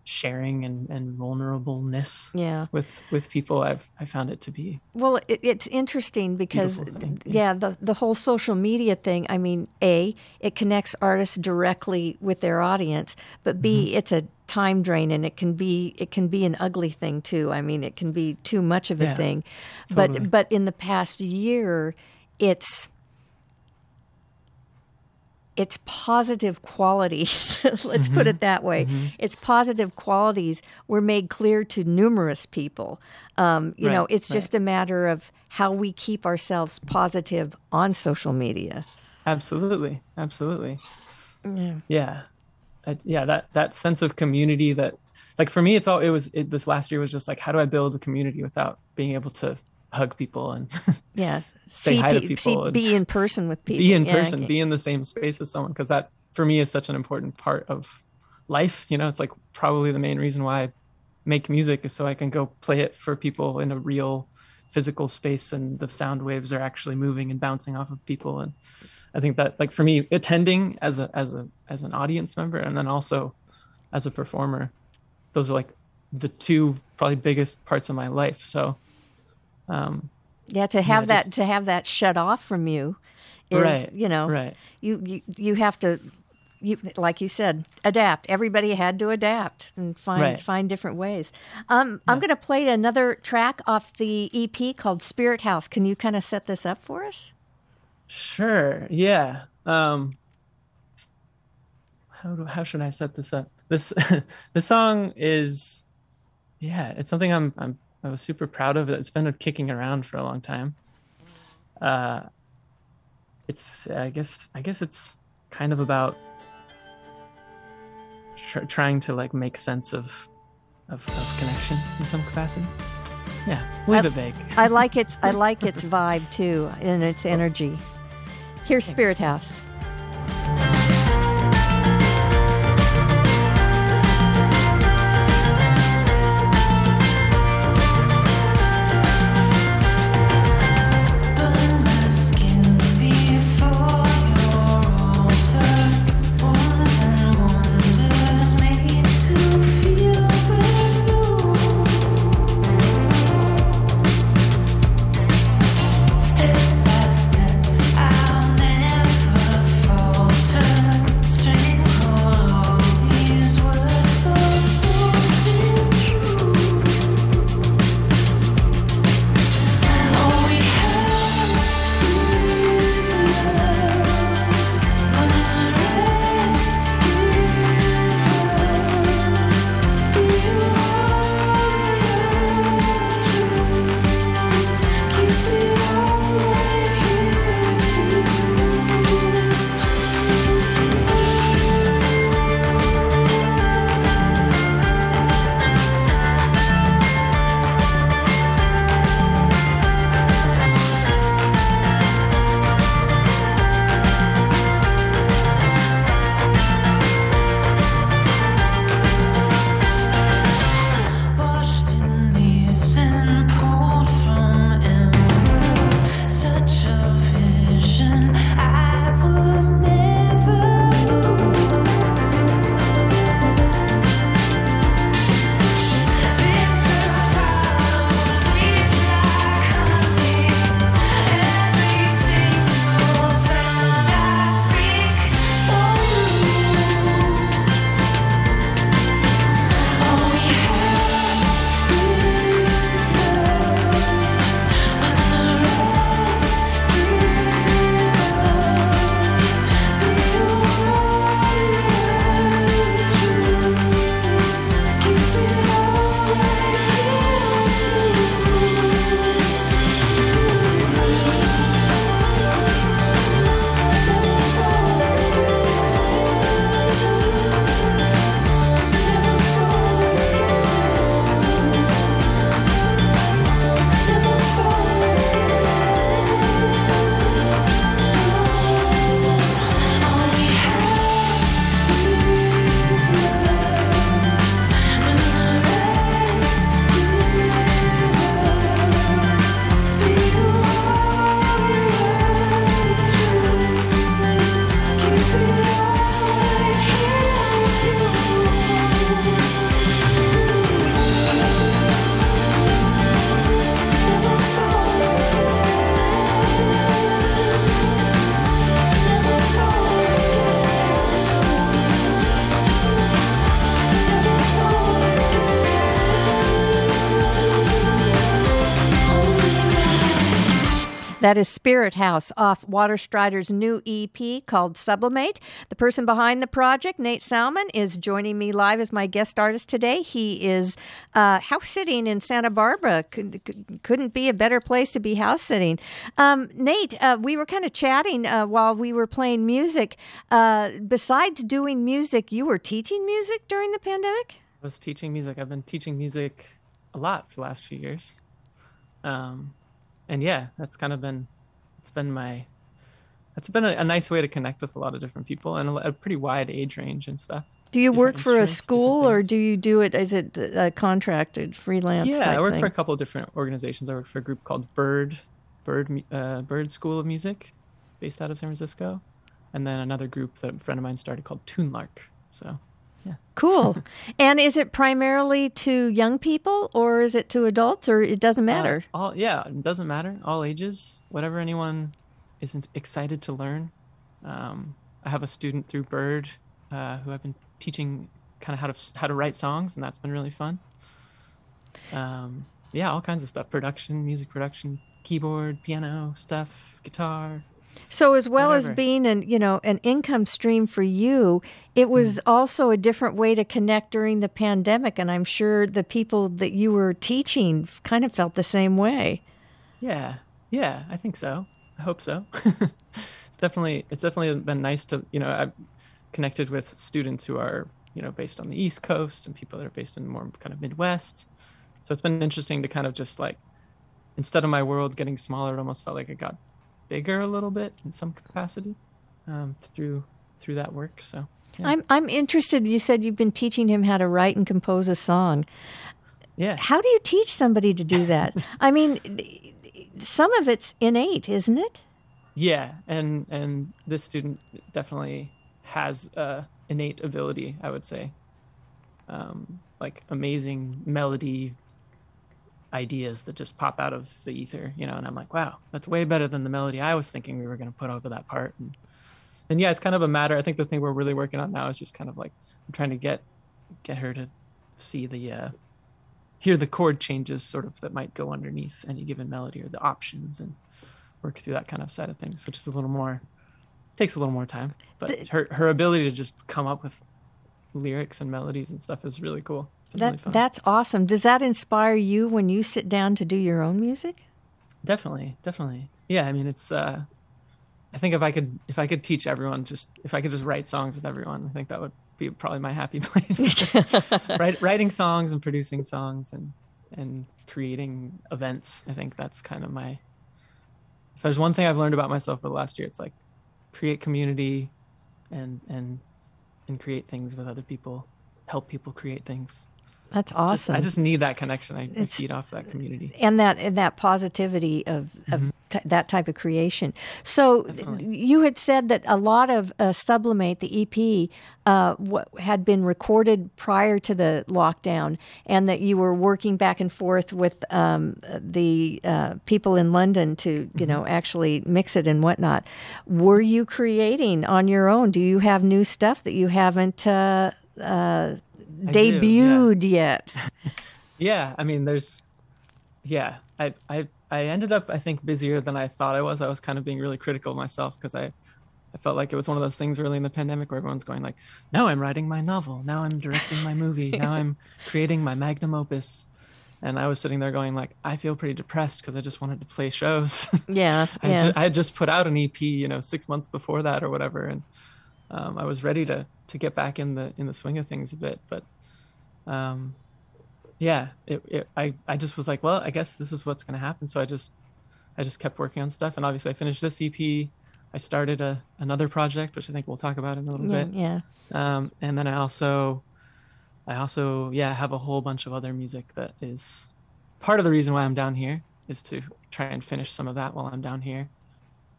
sharing and, and vulnerableness Yeah. with with people i've i found it to be Well, it, it's interesting because, thing, yeah, the the whole social media thing. I mean, a it connects artists directly with their audience, but b Mm-hmm. it's a time drain and it can be it can be an ugly thing too. I mean, it can be too much of a Yeah, thing. totally. But but in the past year, it's it's positive qualities. Let's put Mm-hmm. it that way. Its positive qualities were made clear to numerous people. Um, you know, it's right. just a matter of how we keep ourselves positive on social media. absolutely absolutely yeah I, yeah that that sense of community that like for me it's all it was it, this last year was just like how do i build a community without being able to hug people and Yeah, Say see, hi to people see, be in person with people. be in Yeah, person okay. be in the same space as someone because that for me is such an important part of life you know it's like probably the main reason why i make music is so i can go play it for people in a real physical space and the sound waves are actually moving and bouncing off of people and i think that like for me attending as a as a as an audience member and then also as a performer those are like the two probably biggest parts of my life so um Yeah, to have that just- to have that shut off from you is Right, you know right. you, you you have to you like you said adapt. Everybody had to adapt and find Right. find different ways. Um, I'm going to play another track off the EP called Spirit House. Can you kind of set this up for us? Sure. Yeah. Um how do how should I set this up? This this song is yeah, it's something I'm I'm I was super proud of. it. It's been kicking around for a long time. Uh it's I guess I guess it's kind of about tr- trying to like make sense of, of of connection in some capacity. Yeah, leave I- it vague. I like its I like its vibe too and its energy. Here's Spirit House. That is Spirit House off Waterstrider's new EP called Sublimate. The person behind the project, Nate Salman, is joining me live as my guest artist today. He is uh, house sitting in Santa Barbara. Could, couldn't be a better place to be house sitting. Um, Nate, uh, we were kind of chatting uh, while we were playing music. Uh, besides doing music, you were teaching music during the pandemic? I was teaching music. I've been teaching music a lot for the last few years. Um, and yeah, that's kind of been it's been my it's been a, a nice way to connect with a lot of different people and a, a pretty wide age range and stuff. Do you Different work for a school or do you do it? Is it a contracted freelance? yeah, I work thing? for a couple of different organizations. I work for a group called Bird Bird uh, Bird School of Music, based out of San Francisco, and then another group that a friend of mine started called Toonlark. So Cool. and is it primarily to young people or is it to adults or it doesn't matter? Uh, all yeah, it doesn't matter. All ages, whatever anyone is in- excited to learn. Um, I have a student through Bird uh, who I've been teaching kind of how to how to write songs, and that's been really fun. Um, yeah, all kinds of stuff: production, music production, keyboard, piano stuff, guitar. So as well as being an, you know, an income stream for you, it was Hmm. also a different way to connect during the pandemic and I'm sure the people that you were teaching kind of felt the same way. Yeah, yeah, I think so. I hope so. it's definitely it's definitely been nice to you know I've connected with students who are you know based on the East Coast and people that are based in more kind of Midwest. So it's been interesting to kind of just like instead of my world getting smaller, it almost felt like it got bigger a little bit in some capacity um, through through that work. So yeah. I'm I'm interested you said you've been teaching him how to write and compose a song. yeah, How do you teach somebody to do that? I mean, some of it's innate, isn't it? Yeah, and and this student definitely has uh, innate ability, I would say, um, like amazing melody ideas that just pop out of the ether, you know. And I'm like, wow, that's way better than the melody I was thinking we were going to put over that part. And, and yeah, it's kind of a matter. I think the thing we're really working on now is just kind of like I'm trying to get get her to see the uh, hear the chord changes sort of that might go underneath any given melody or the options and work through that kind of side of things, which is a little more takes a little more time. But her her ability to just come up with lyrics and melodies and stuff is really cool. That really that's awesome. Does that inspire you when you sit down to do your own music? definitely, definitely. Yeah, I mean it's uh I think if I could if I could teach everyone just if I could just write songs with everyone, I think that would be probably my happy place. Write, writing songs and producing songs and and creating events. I think that's kind of my if there's one thing I've learned about myself for the last year, it's like create community and and and create things with other people, help people create things. That's Just- awesome. I just need that connection. I, I feed off that community. and that and that positivity of, of Mm-hmm. t- that type of creation. So Definitely. you had said that a lot of uh, Sublimate, the EP, uh, w- had been recorded prior to the lockdown, and that you were working back and forth with um, the uh, people in London to you Mm-hmm. know actually mix it and whatnot. Were you creating on your own? Do you have new stuff that you haven't? Uh, I do, yeah. debuted yet. Yeah, I mean, there's, yeah, I, I, I ended up, I think, busier than I thought I was. I was kind of being really critical of myself because I, I felt like it was one of those things early in the pandemic where everyone's going like, now I'm writing my novel, now I'm directing my movie, now I'm creating my magnum opus, and I was sitting there going like, I feel pretty depressed because I just wanted to play shows. Yeah, I, yeah. ju- I had just put out an EP, you know, six months before that or whatever, and um, I was ready to to get back in the in the swing of things a bit. But um, yeah, it, it, I I just was like, well, I guess this is what's going to happen. So I just I just kept working on stuff, and obviously I finished this EP. I started a another project, which I think we'll talk about in a little yeah, bit. yeah. Um, and then I also, I also, yeah, have a whole bunch of other music that is part of the reason why I'm down here is to try and finish some of that while I'm down here.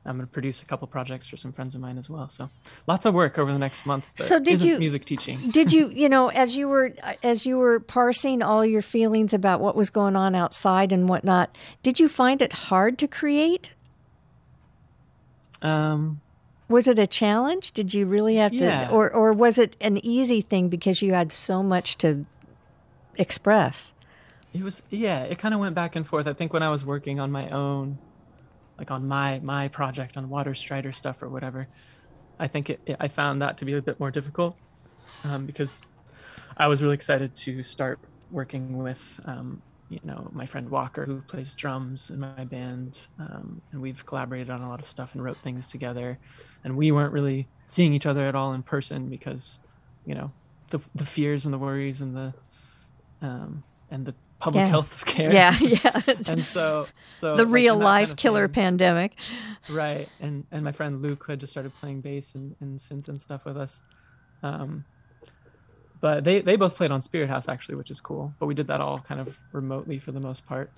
I'm going to produce a couple projects for some friends of mine as well. So lots of work over the next month. So did you- music teaching? did you you know as you were as you were parsing all your feelings about what was going on outside and whatnot did you find it hard to create Um, was it a challenge did you really have to Yeah. or or was it an easy thing because you had so much to express It was yeah. It kind of went back and forth. I think when I was working on my own, like on my my project on Waterstrider stuff or whatever. I think it, it, I found that to be a bit more difficult um, because I was really excited to start working with um, you know my friend Walker who plays drums in my band, um, and we've collaborated on a lot of stuff and wrote things together, and we weren't really seeing each other at all in person because you know the the fears and the worries and the um, and the public Yeah. health scare. Yeah, yeah. and so so the real life kind of killer thing- pandemic. right and and my friend luke had just started playing bass and, and synth and stuff with us um but they they both played on spirit house actually which is cool but we did that all kind of remotely for the most part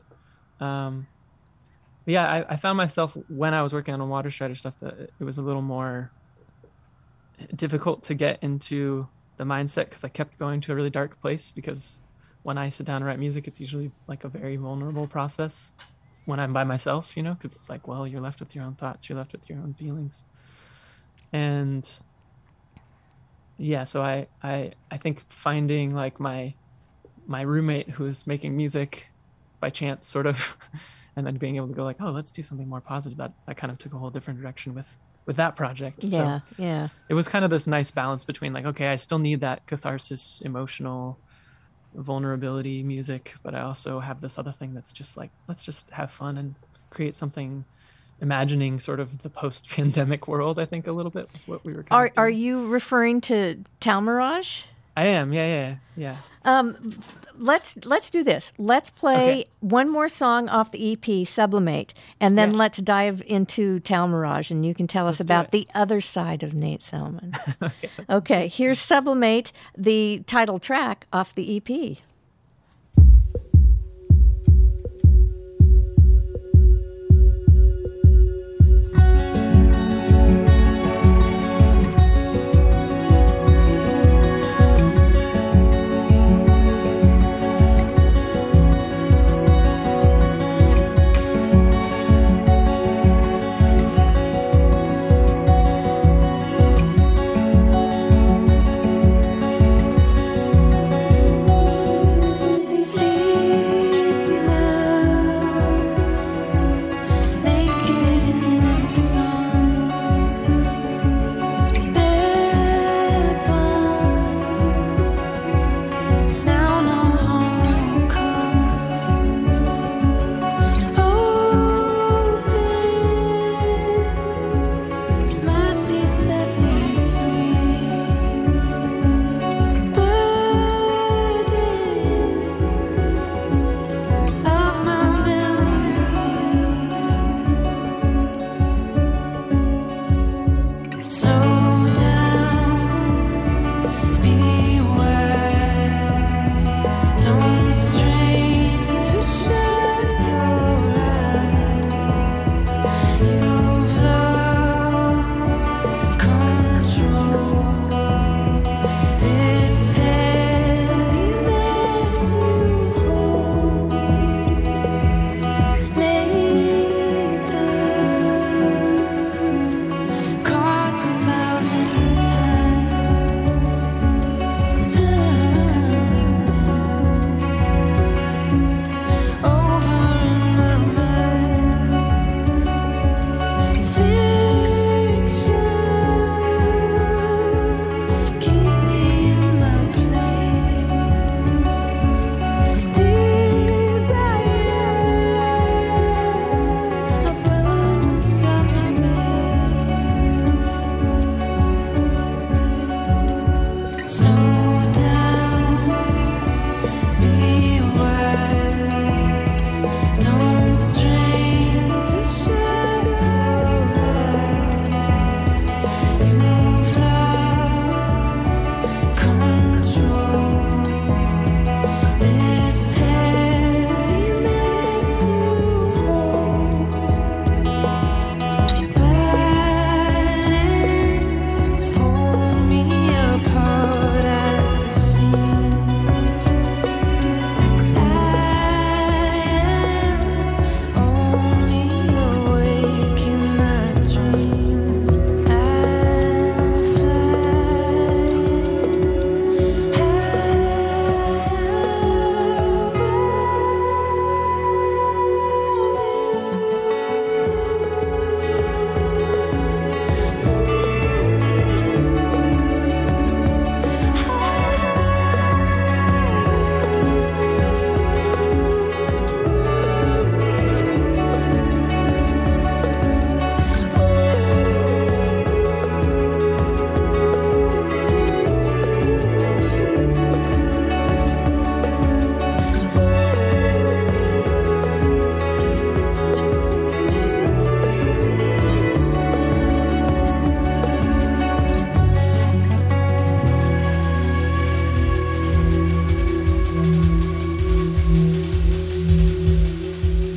um yeah I, I found myself when i was working on waterstrider stuff that it was a little more difficult to get into the mindset because i kept going to a really dark place because when i sit down and write music it's usually like a very vulnerable process when I'm by myself, you know, because it's like, well, you're left with your own thoughts, you're left with your own feelings, and yeah, so I I I think finding like my my roommate who's making music by chance, sort of, and then being able to go like, oh, let's do something more positive. That that kind of took a whole different direction with with that project. Yeah, So yeah. it was kind of this nice balance between like, okay, I still need that catharsis, emotional vulnerability music, but I also have this other thing that's just like, let's just have fun and create something imagining sort of the post pandemic world, I think a little bit was what we were Are doing. are you referring to Talmirage? I am, yeah, yeah, yeah. Um, let's let's do this. Let's play Okay. one more song off the EP, Sublimate, and then Yeah. let's dive into Talmirage, and you can tell us Let's do about the other side of Nate Salman. okay, okay here's Sublimate, the title track off the EP.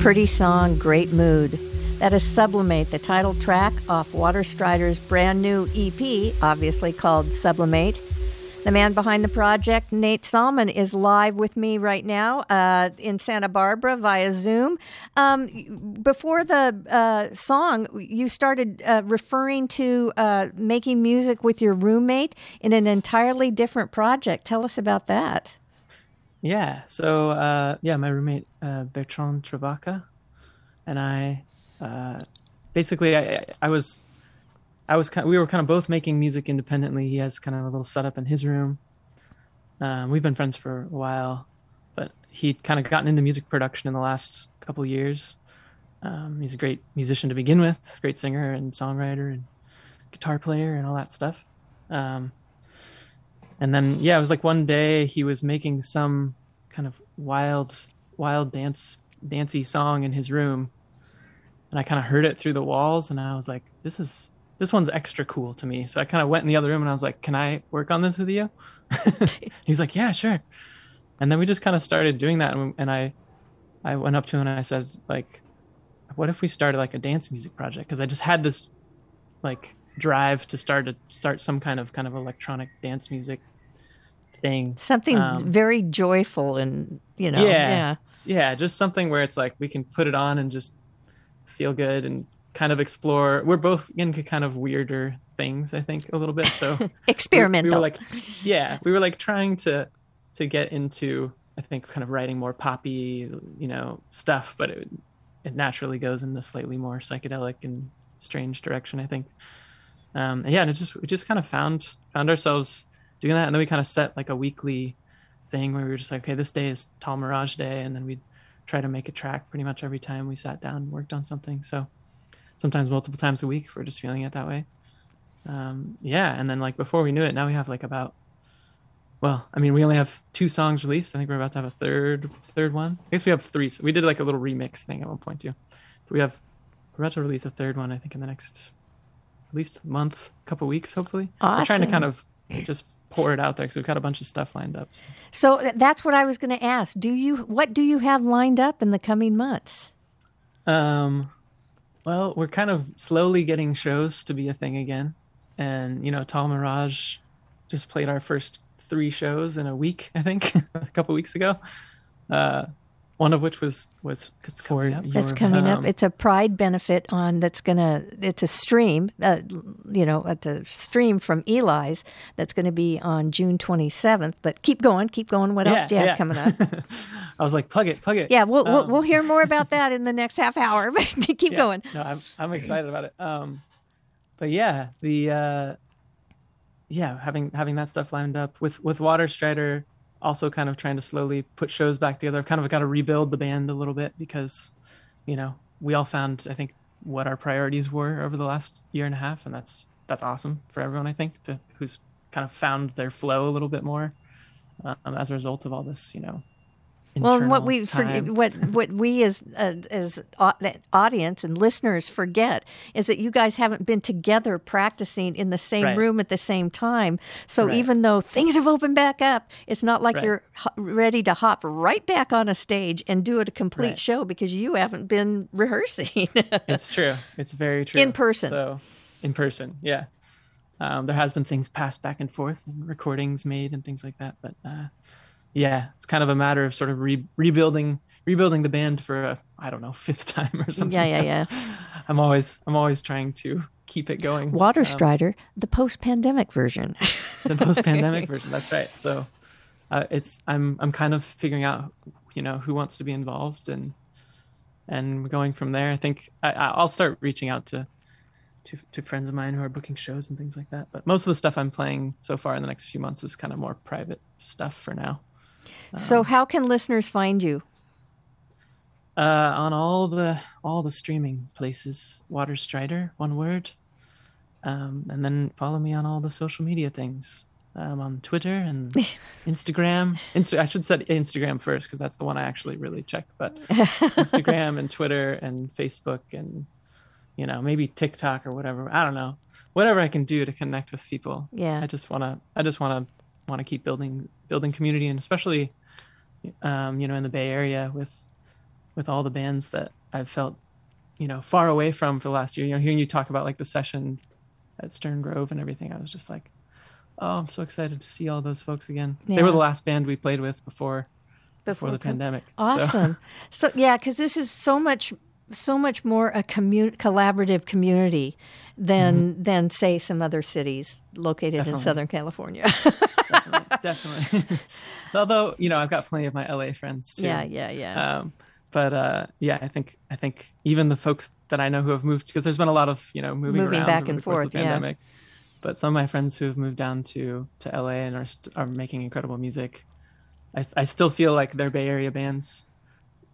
Pretty song, great mood. That is Sublimate, the title track off Waterstrider's brand new EP, obviously called Sublimate. The man behind the project, Nate Salman, is live with me right now uh, in Santa Barbara via Zoom. Um, before the uh, song, you started uh, referring to uh, making music with your roommate in an entirely different project. Tell us about that. Yeah. So uh, yeah, my roommate uh, Bertrand Travaca and I uh, basically I, I was I was kind we were kind of both making music independently. He has kind of a little setup in his room. Um, we've been friends for a while, but he'd kind of gotten into music production in the last couple years. Um, he's a great musician to begin with, great singer and songwriter and guitar player and all that stuff. Um, and then yeah, it was like one day he was making some kind of wild, wild dance, dancey song in his room, and I kind of heard it through the walls, and I was like, this is this one's extra cool to me. So I kind of went in the other room and I was like, can I work on this with you? He's like, yeah, sure. And then we just kind of started doing that. And, and I, I went up to him and I said, like, what if we started like a dance music project? Cause I just had this like drive to start to start some kind of, kind of electronic dance music thing. Something Um, very joyful and, you know, yeah, yeah. yeah, just something where it's like we can put it on and just feel good and kind of explore. We're both into kind of weirder things, I think, a little bit. So we- We, Experimental. were like, yeah, we were like trying to to get into, I think, kind of writing more poppy, you know, stuff, but it it naturally goes in a slightly more psychedelic and strange direction, I think. Um, and yeah, and it just we just kind of found found ourselves doing that, and then we kind of set like a weekly thing where we were just like, okay, this day is Talmirage Day, and then we'd try to make a track pretty much every time we sat down and worked on something. So sometimes multiple times a week if we're just feeling it that way. Um, yeah, and then like before we knew it, now we have like about well, I mean, we only have two songs released. I think we're about to have a third third one. I guess we have three. We did like a little remix thing at one point too. But we have we're about to release a third one. I think in the next at least a month, couple weeks, hopefully. We're trying to kind of just pour it out there because we've got a bunch of stuff lined up. So. So that's what I was going to ask. Do you what do you have lined up in the coming months? Um, well, we're kind of slowly getting shows to be a thing again, and you know, Talmirage just played our first three shows in a week, I think, a couple weeks ago. Uh, one of which was was it's coming up. That's coming up. um, It's a Pride benefit on that's going to it's a stream, uh, you know, at the stream from Eli's that's going to be on June 27th, but keep going, keep going. What else do you have coming up? I was like, plug it, plug it. Yeah, we'll, we'll Um, we'll hear more about that in the next half hour. But keep yeah, going. No, I'm I'm excited about it. Um, but yeah, the uh, yeah, having having that stuff lined up with with Waterstrider, also kind of trying to slowly put shows back together. I've kind of got to rebuild the band a little bit because, you know, we all found I think what our priorities were over the last year and a half, and that's that's awesome for everyone. I think to who's kind of found their flow a little bit more um, as a result of all this, you know. Well, what we for, what what we as uh, as audience and listeners forget is that you guys haven't been together practicing in the same Right. room at the same time. So Right. even though things have opened back up, it's not like Right. you're ho- ready to hop right back on a stage and do it a complete show because you haven't been rehearsing. it's true. It's very true. In person. So, in person, yeah. Um, there has been things passed back and forth, and recordings made, and things like that. But uh, yeah, it's kind of a matter of sort of re- rebuilding, rebuilding the band for a I don't know fifth time or something. Yeah, yeah, yeah. I'm always, I'm always trying to keep it going. Water Um, Strider, the post-pandemic version. the post-pandemic version. That's right. So uh, it's I'm I'm kind of figuring out you know who wants to be involved and and going from there. I think I, I- I'll start reaching out to, to to friends of mine who are booking shows and things like that. But most of the stuff I'm playing so far in the next few months is kind of more private stuff for now. So how can listeners find you? Uh, on all the all the streaming places, Waterstrider, one word. Um, and then follow me on all the social media things. Um, on Twitter and Instagram. Insta- I should say Instagram first because that's the one I actually really check. But Instagram and Twitter and Facebook and you know maybe TikTok or whatever. I don't know. Whatever I can do to connect with people. Yeah. I just wanna. I just wanna want to keep building building community and especially um, you know in the Bay Area with with all the bands that I've felt, you know, far away from for the last year. You know, hearing you talk about like the Seshen at Stern Grove and everything, I was just like, oh, I'm so excited to see all those folks again. They were the last band we played with before before, the pan- pandemic. So- Awesome. So, yeah, because this is so much, so much more a collaborative community than than say some other cities located in Southern California. definitely. Definitely. Although you know, I've got plenty of my LA friends too. yeah, yeah, yeah. Um, but uh, yeah, I think I think even the folks that I know who have moved because there's been a lot of you know moving, Moving around back and forth, yeah. pandemic. But some of my friends who have moved down to to LA and are st- are making incredible music, I I still feel like they're Bay Area bands,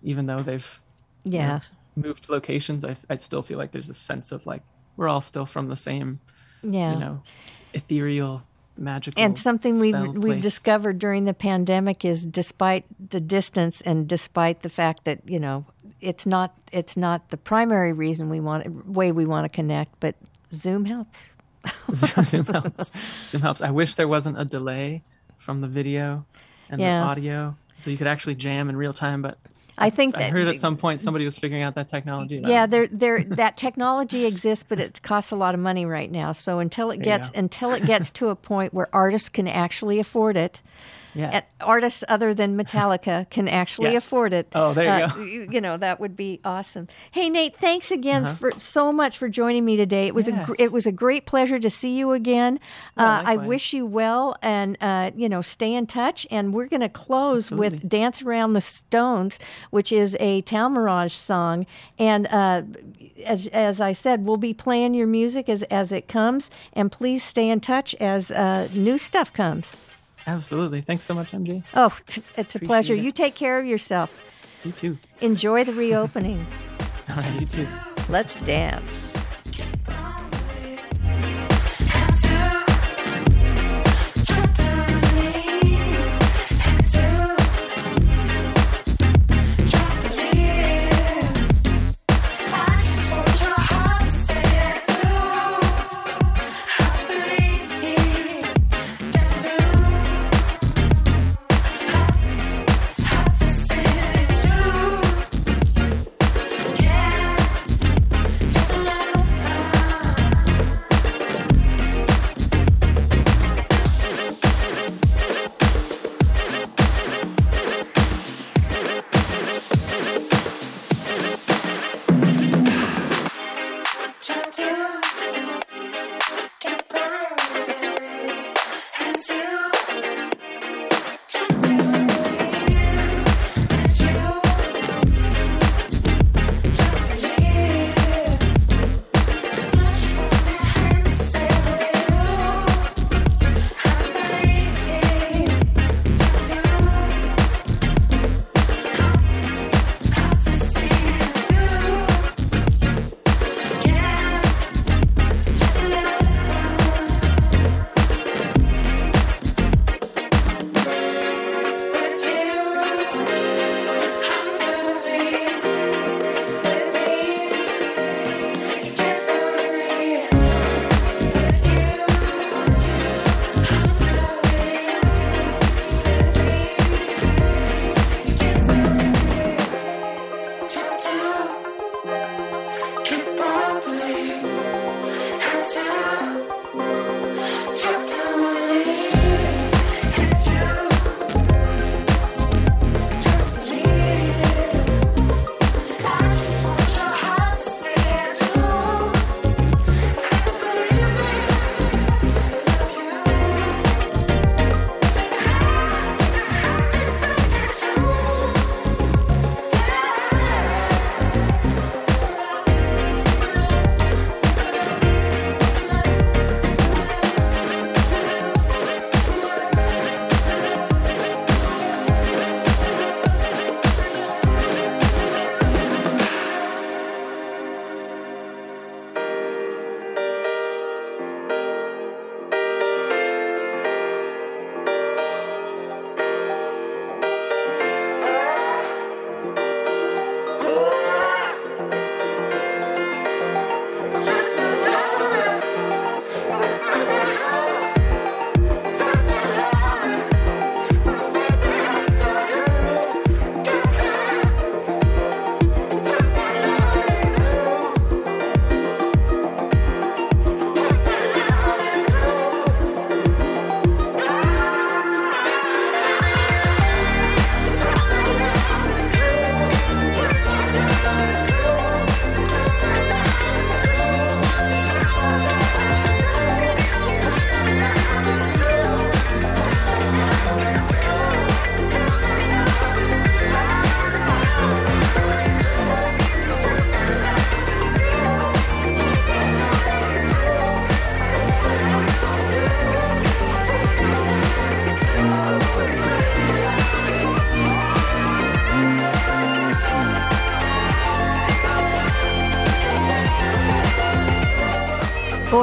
even though they've you know, yeah. moved locations. I I still feel like there's a sense of like we're all still from the same Yeah. you know ethereal magical and something we've spell we've discovered during the pandemic is despite the distance and despite the fact that you know it's not it's not the primary reason we want way we want to connect but zoom helps Zoom helps. Zoom helps. I wish there wasn't a delay from the video and Yeah. the audio, so you could actually jam in real time. But i think I that heard at some point somebody was figuring out that technology. yeah there there that technology exists but it costs a lot of money right now so until it There you gets until it gets to a point where artists can actually afford it yeah. artists other than Metallica can actually Yeah. afford it. Oh, there you uh, go. You, know that would be awesome. Hey Nate, thanks again Uh-huh. for so much for joining me today. It was a gr- it was a great pleasure to see you again. Yeah, uh, I wish you well, and uh, you know stay in touch. And we're going to close with "Dance Around the Stones," which is a Talmirage song. And uh, as as I said, we'll be playing your music as as it comes. And please stay in touch as uh, new stuff comes. Absolutely. Thanks so much, MJ. Oh, t- it's a Appreciate pleasure. it. You take care of yourself. You too. Enjoy the reopening. All right, you too. Let's dance.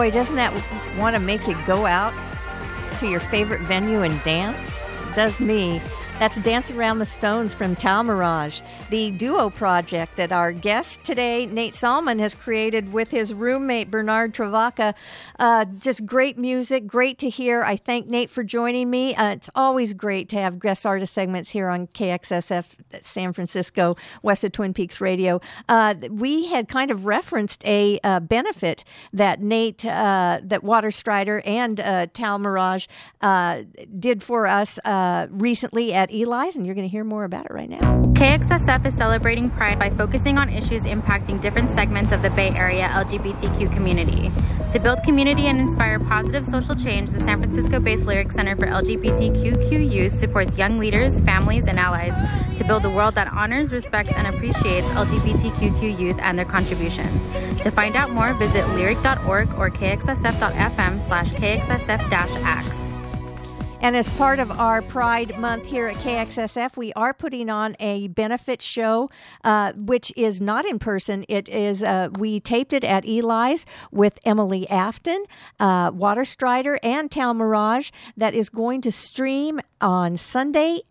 Boy, doesn't that want to make you go out to your favorite venue and dance? It does me. That's Dance Around the Stones from Talmirage, the duo project that our guest today, Nate Salman, has created with his roommate, Bernard Travaca. Uh, just great music, great to hear. I thank Nate for joining me. Uh, it's always great to have guest artist segments here on KXSF San Francisco, west of Twin Peaks Radio. Uh, we had kind of referenced a uh, benefit that Nate, uh, that Waterstrider and uh, Talmirage did for us recently at Eli's, and you're going to hear more about it right now. KXSF is celebrating Pride by focusing on issues impacting different segments of the Bay Area LGBTQ community. To build community and inspire positive social change, the San Francisco based Lyric Center for LGBTQ youth supports young leaders, families, and allies to build a world that honors, respects, and appreciates LGBTQ youth and their contributions. To find out more, visit lyric.org or kxsf.fm slash kxsf-ax. And as part of our Pride Month here at KXSF, we are putting on a benefit show, uh, which is not in person. It is uh, we taped it at Eli's with Emily Afton, uh, Waterstrider, and Talmirage. That is going to stream on Sunday.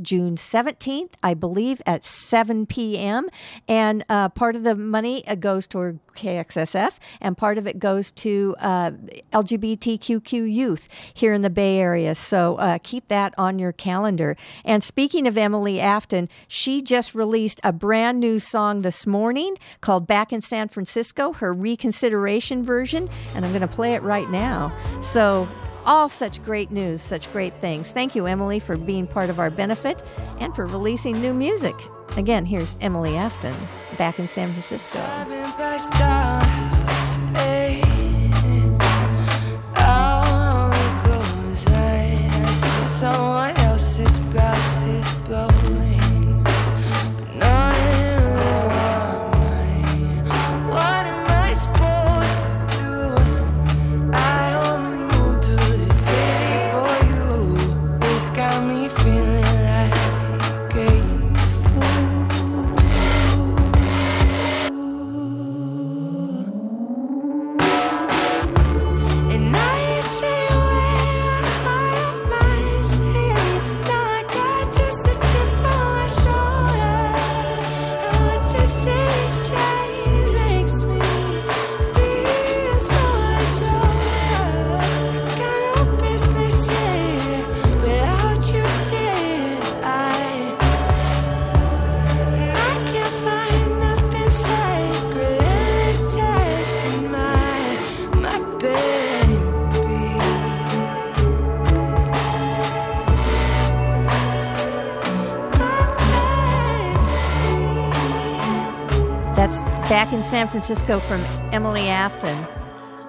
June 17th, I believe, at 7 p.m. And uh, part of the money uh, goes toward KXSF, and part of it goes to uh, LGBTQ youth here in the Bay Area. So uh, keep that on your calendar. And speaking of Emily Afton, she just released a brand new song this morning called Back in San Francisco, her reconsideration version. And I'm going to play it right now. So all such great news, such great things. Thank you, Emily, for being part of our benefit and for releasing new music. Again, here's Emily Afton back in San Francisco. Someone back in San Francisco from Emily Afton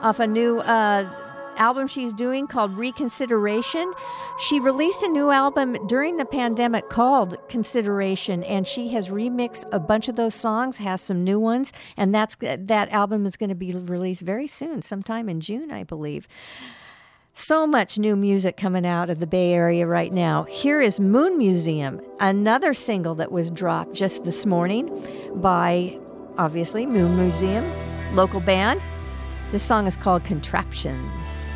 off a new uh, album she's doing called Reconsideration. She released a new album during the pandemic called Consideration, and she has remixed a bunch of those songs, has some new ones, and that's that album is going to be released very soon, sometime in June, I believe. So much new music coming out of the Bay Area right now. Here is Moon Museum, another single that was dropped just this morning by, obviously, Moon Museum, local band. This song is called Contraptions.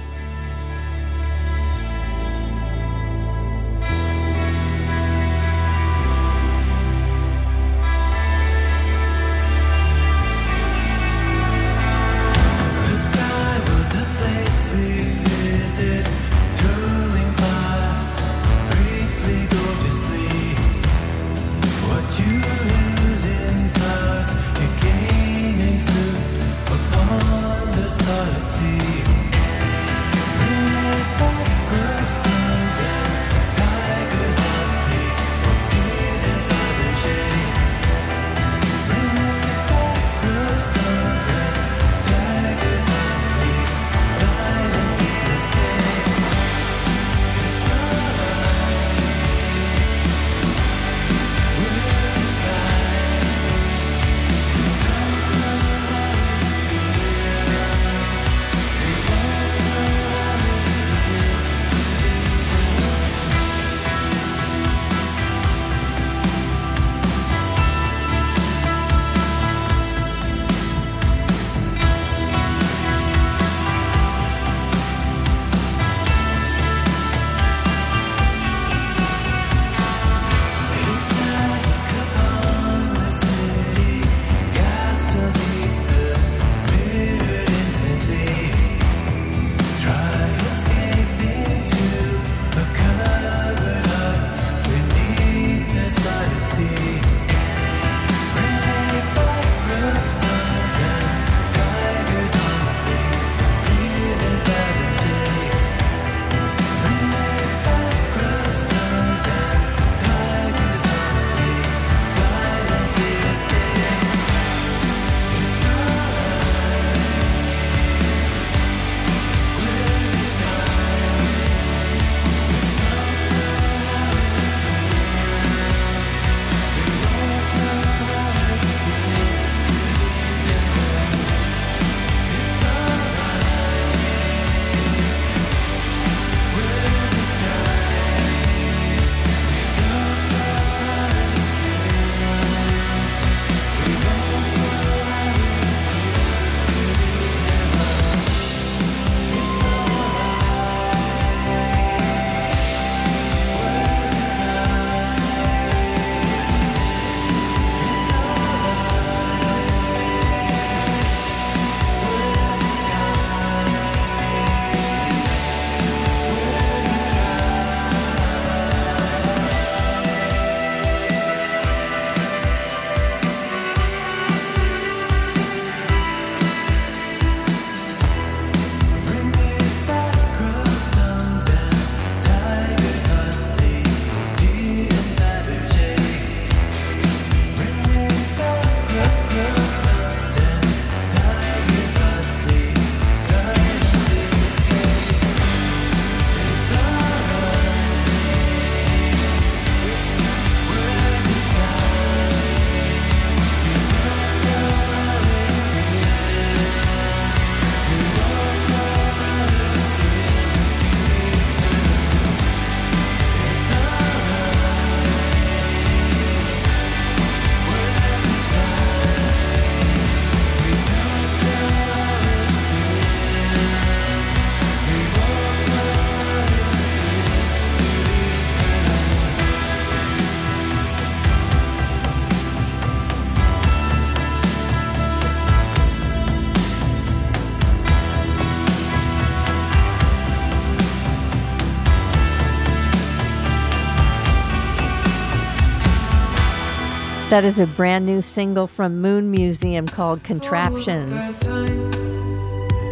That is a brand new single from Moon Museum called Contraptions.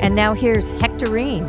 And now here's Hectorine.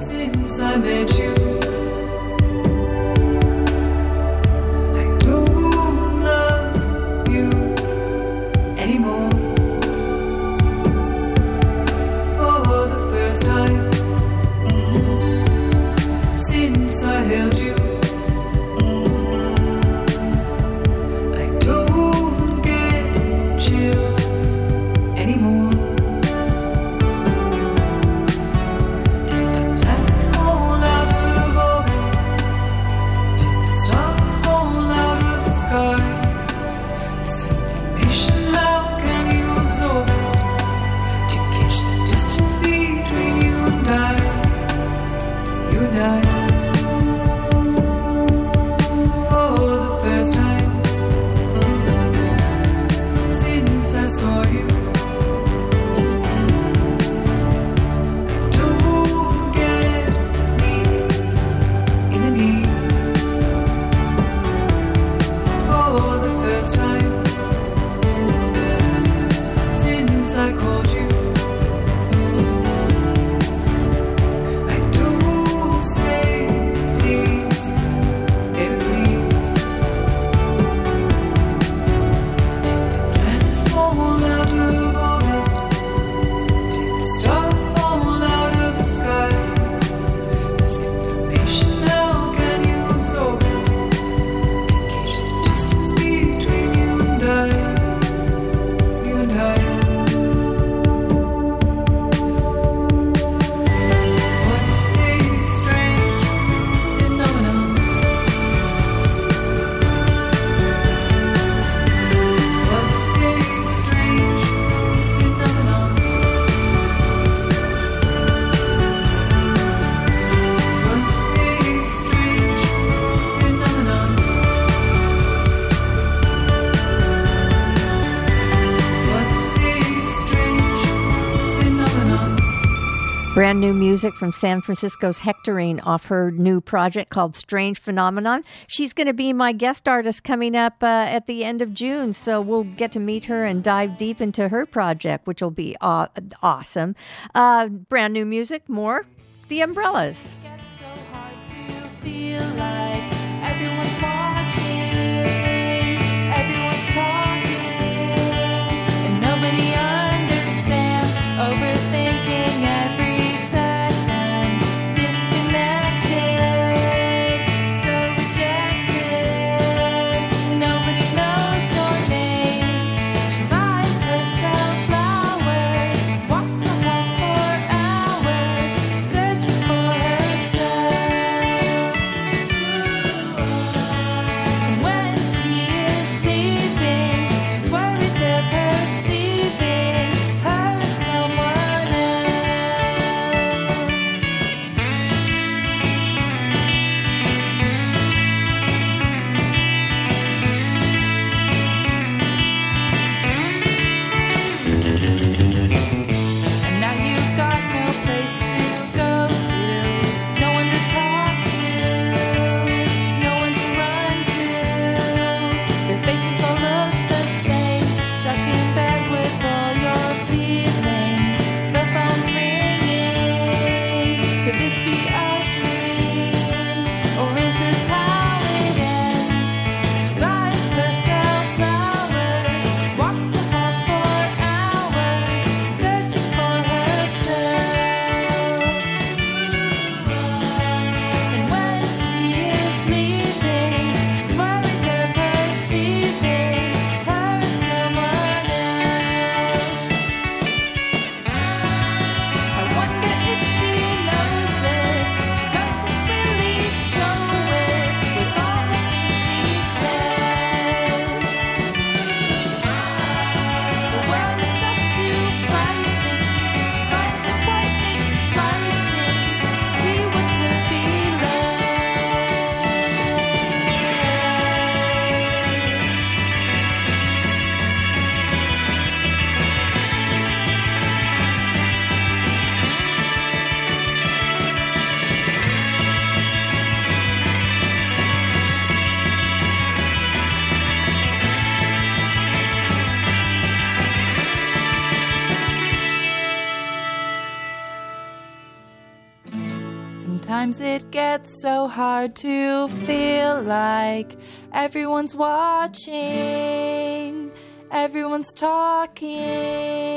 new music from San Francisco's Hectorine off her new project called Strange Phenomenon. She's going to be my guest artist coming up uh, at the end of June, so we'll get to meet her and dive deep into her project, which will be aw- awesome. Uh, brand new music, more The Umbrellas. Hard to feel like everyone's watching, everyone's talking.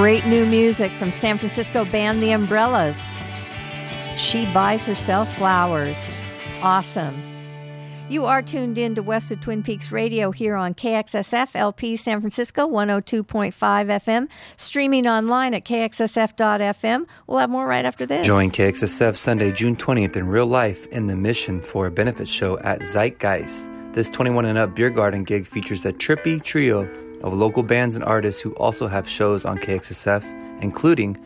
Great new music from San Francisco band The Umbrellas. She buys herself flowers. Awesome. You are tuned in to West of Twin Peaks Radio here on KXSF LP San Francisco 102.5 FM, streaming online at kxsf.fm. We'll have more right after this. Join KXSF Sunday, June 20th in real life in the Mission for a benefit show at Zeitgeist. This 21 and up beer garden gig features a trippy trio of local bands and artists who also have shows on KXSF, including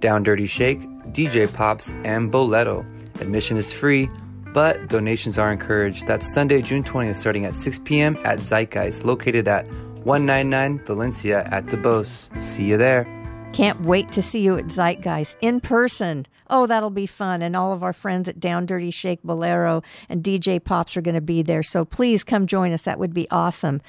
Down Dirty Shake, DJ Pops, and Boleto. Admission is free, but donations are encouraged. That's Sunday, June 20th, starting at 6 p.m. at Zeitgeist, located at 199 Valencia at Duboce. See you there. Can't wait to see you at Zeitgeist in person. Oh, that'll be fun. And all of our friends at Down Dirty Shake Bolero and DJ Pops are going to be there. So please come join us. That would be awesome.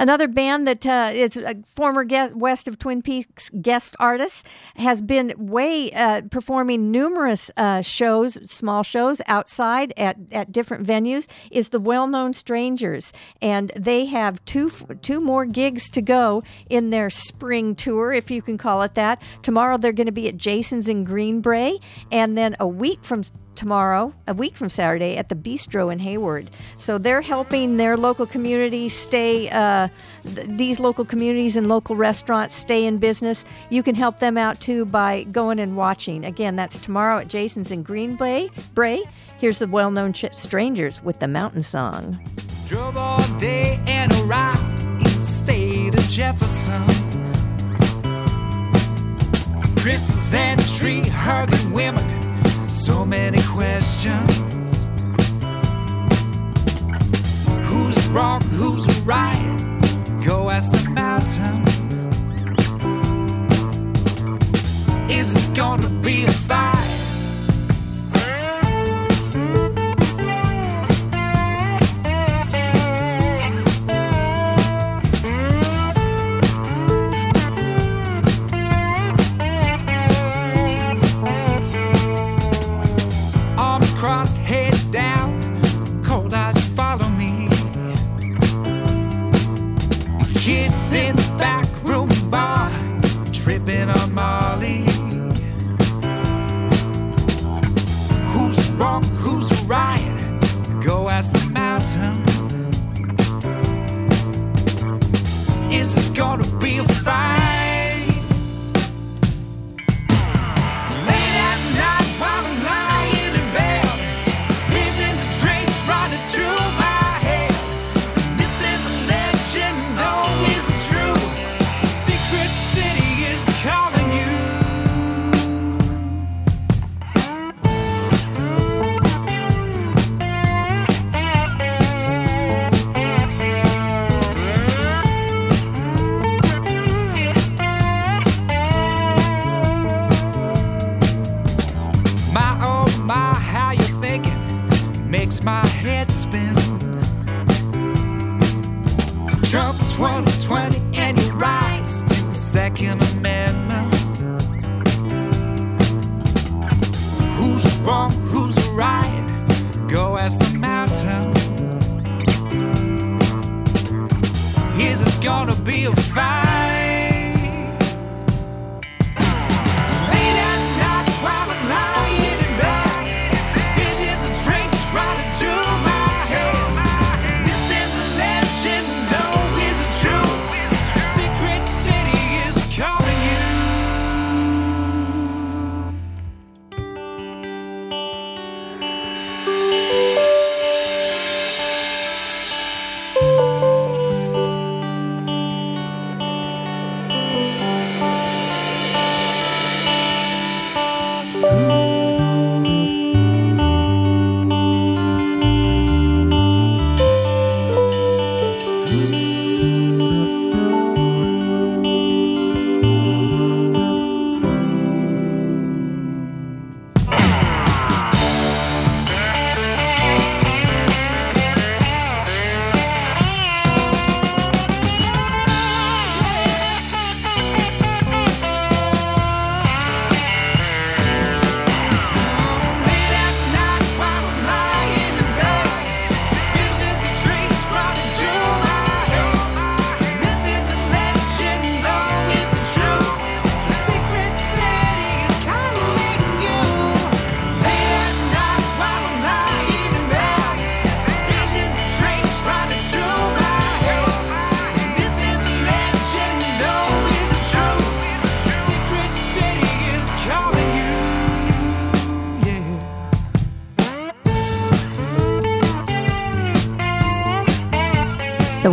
Another band that uh, is a former guest, West of Twin Peaks guest artist has been way uh, performing numerous uh, shows, small shows outside at, at different venues, is the Well Known Strangers. And they have two, two more gigs to go in their spring tour, if you can call it that. Tomorrow they're going to be at Jason's in Greenbrae and then a week from tomorrow, a week from Saturday, at the Bistro in Hayward. So they're helping their local communities stay, uh, th- these local communities and local restaurants stay in business. You can help them out too by going and watching. Again, that's tomorrow at Jason's in Green Bay. Bray. Here's the well known ch- Strangers with the Mountain Song. Drove all day and arrived in the state of Jefferson. Crystals and tree hugging women, so many questions. Who's wrong, who's right? Go ask the mountain.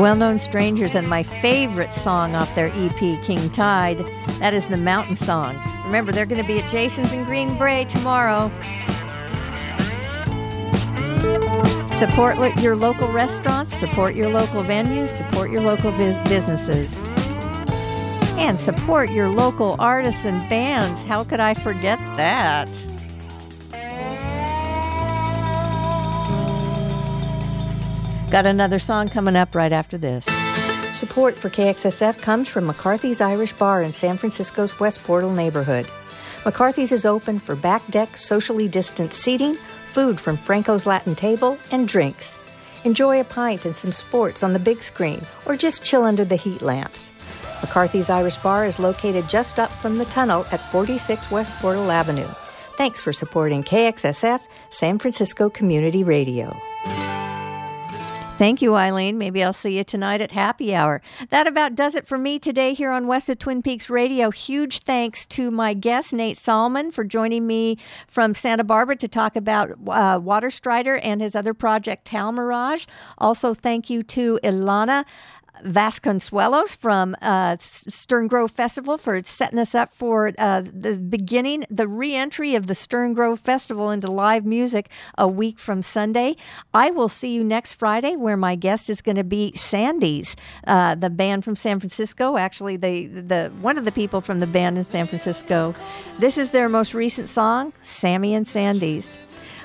Well known strangers and my favorite song off their EP, King Tide. That is the Mountain Song. Remember, they're going to be at Jason's in Green Bay tomorrow. Support your local restaurants, support your local venues, support your local vis- businesses. And support your local artists and bands. How could I forget that? Got another song coming up right after this. Support for KXSF comes from McCarthy's Irish Bar in San Francisco's West Portal neighborhood. McCarthy's is open for back deck, socially distanced seating, food from Franco's Latin Table, and drinks. Enjoy a pint and some sports on the big screen, or just chill under the heat lamps. McCarthy's Irish Bar is located just up from the tunnel at 46 West Portal Avenue. Thanks for supporting KXSF, San Francisco Community Radio. Thank you, Eileen. Maybe I'll see you tonight at happy hour. That about does it for me today here on West of Twin Peaks Radio. Huge thanks to my guest, Nate Salman, for joining me from Santa Barbara to talk about uh, Waterstrider and his other project, Talmirage. Also, thank you to Ilana. Vasconcelos from uh, Stern Grove Festival for setting us up for uh, the beginning, the re-entry of the Stern Grove Festival into live music a week from Sunday. I will see you next Friday, where my guest is going to be Sandy's, uh, the band from San Francisco. Actually, the the one of the people from the band in San Francisco. This is their most recent song, Sammy and Sandy's.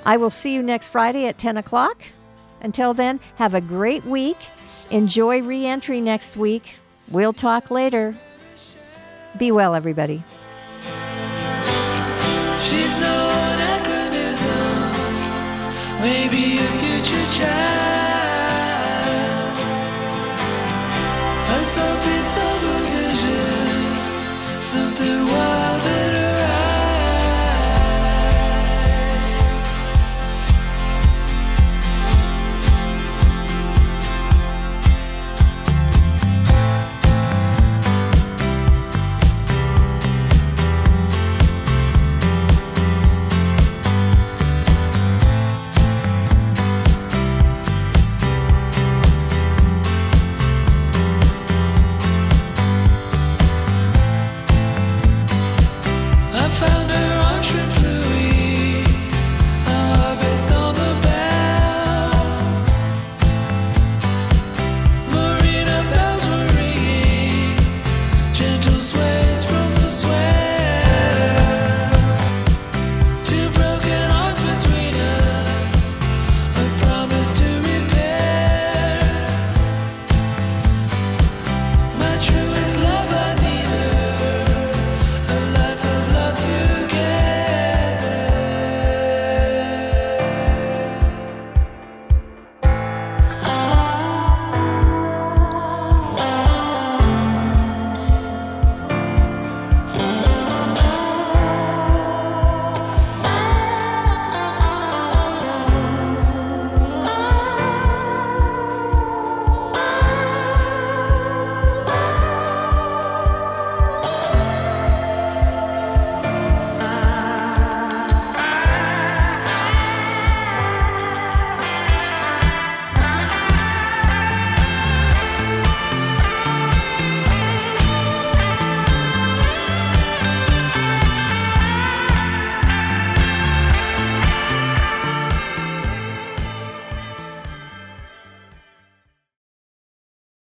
I will see you next Friday at ten o'clock. Until then, have a great week. Enjoy re entry next week. We'll talk later. Be well, everybody. She's no anachronism, maybe a future child.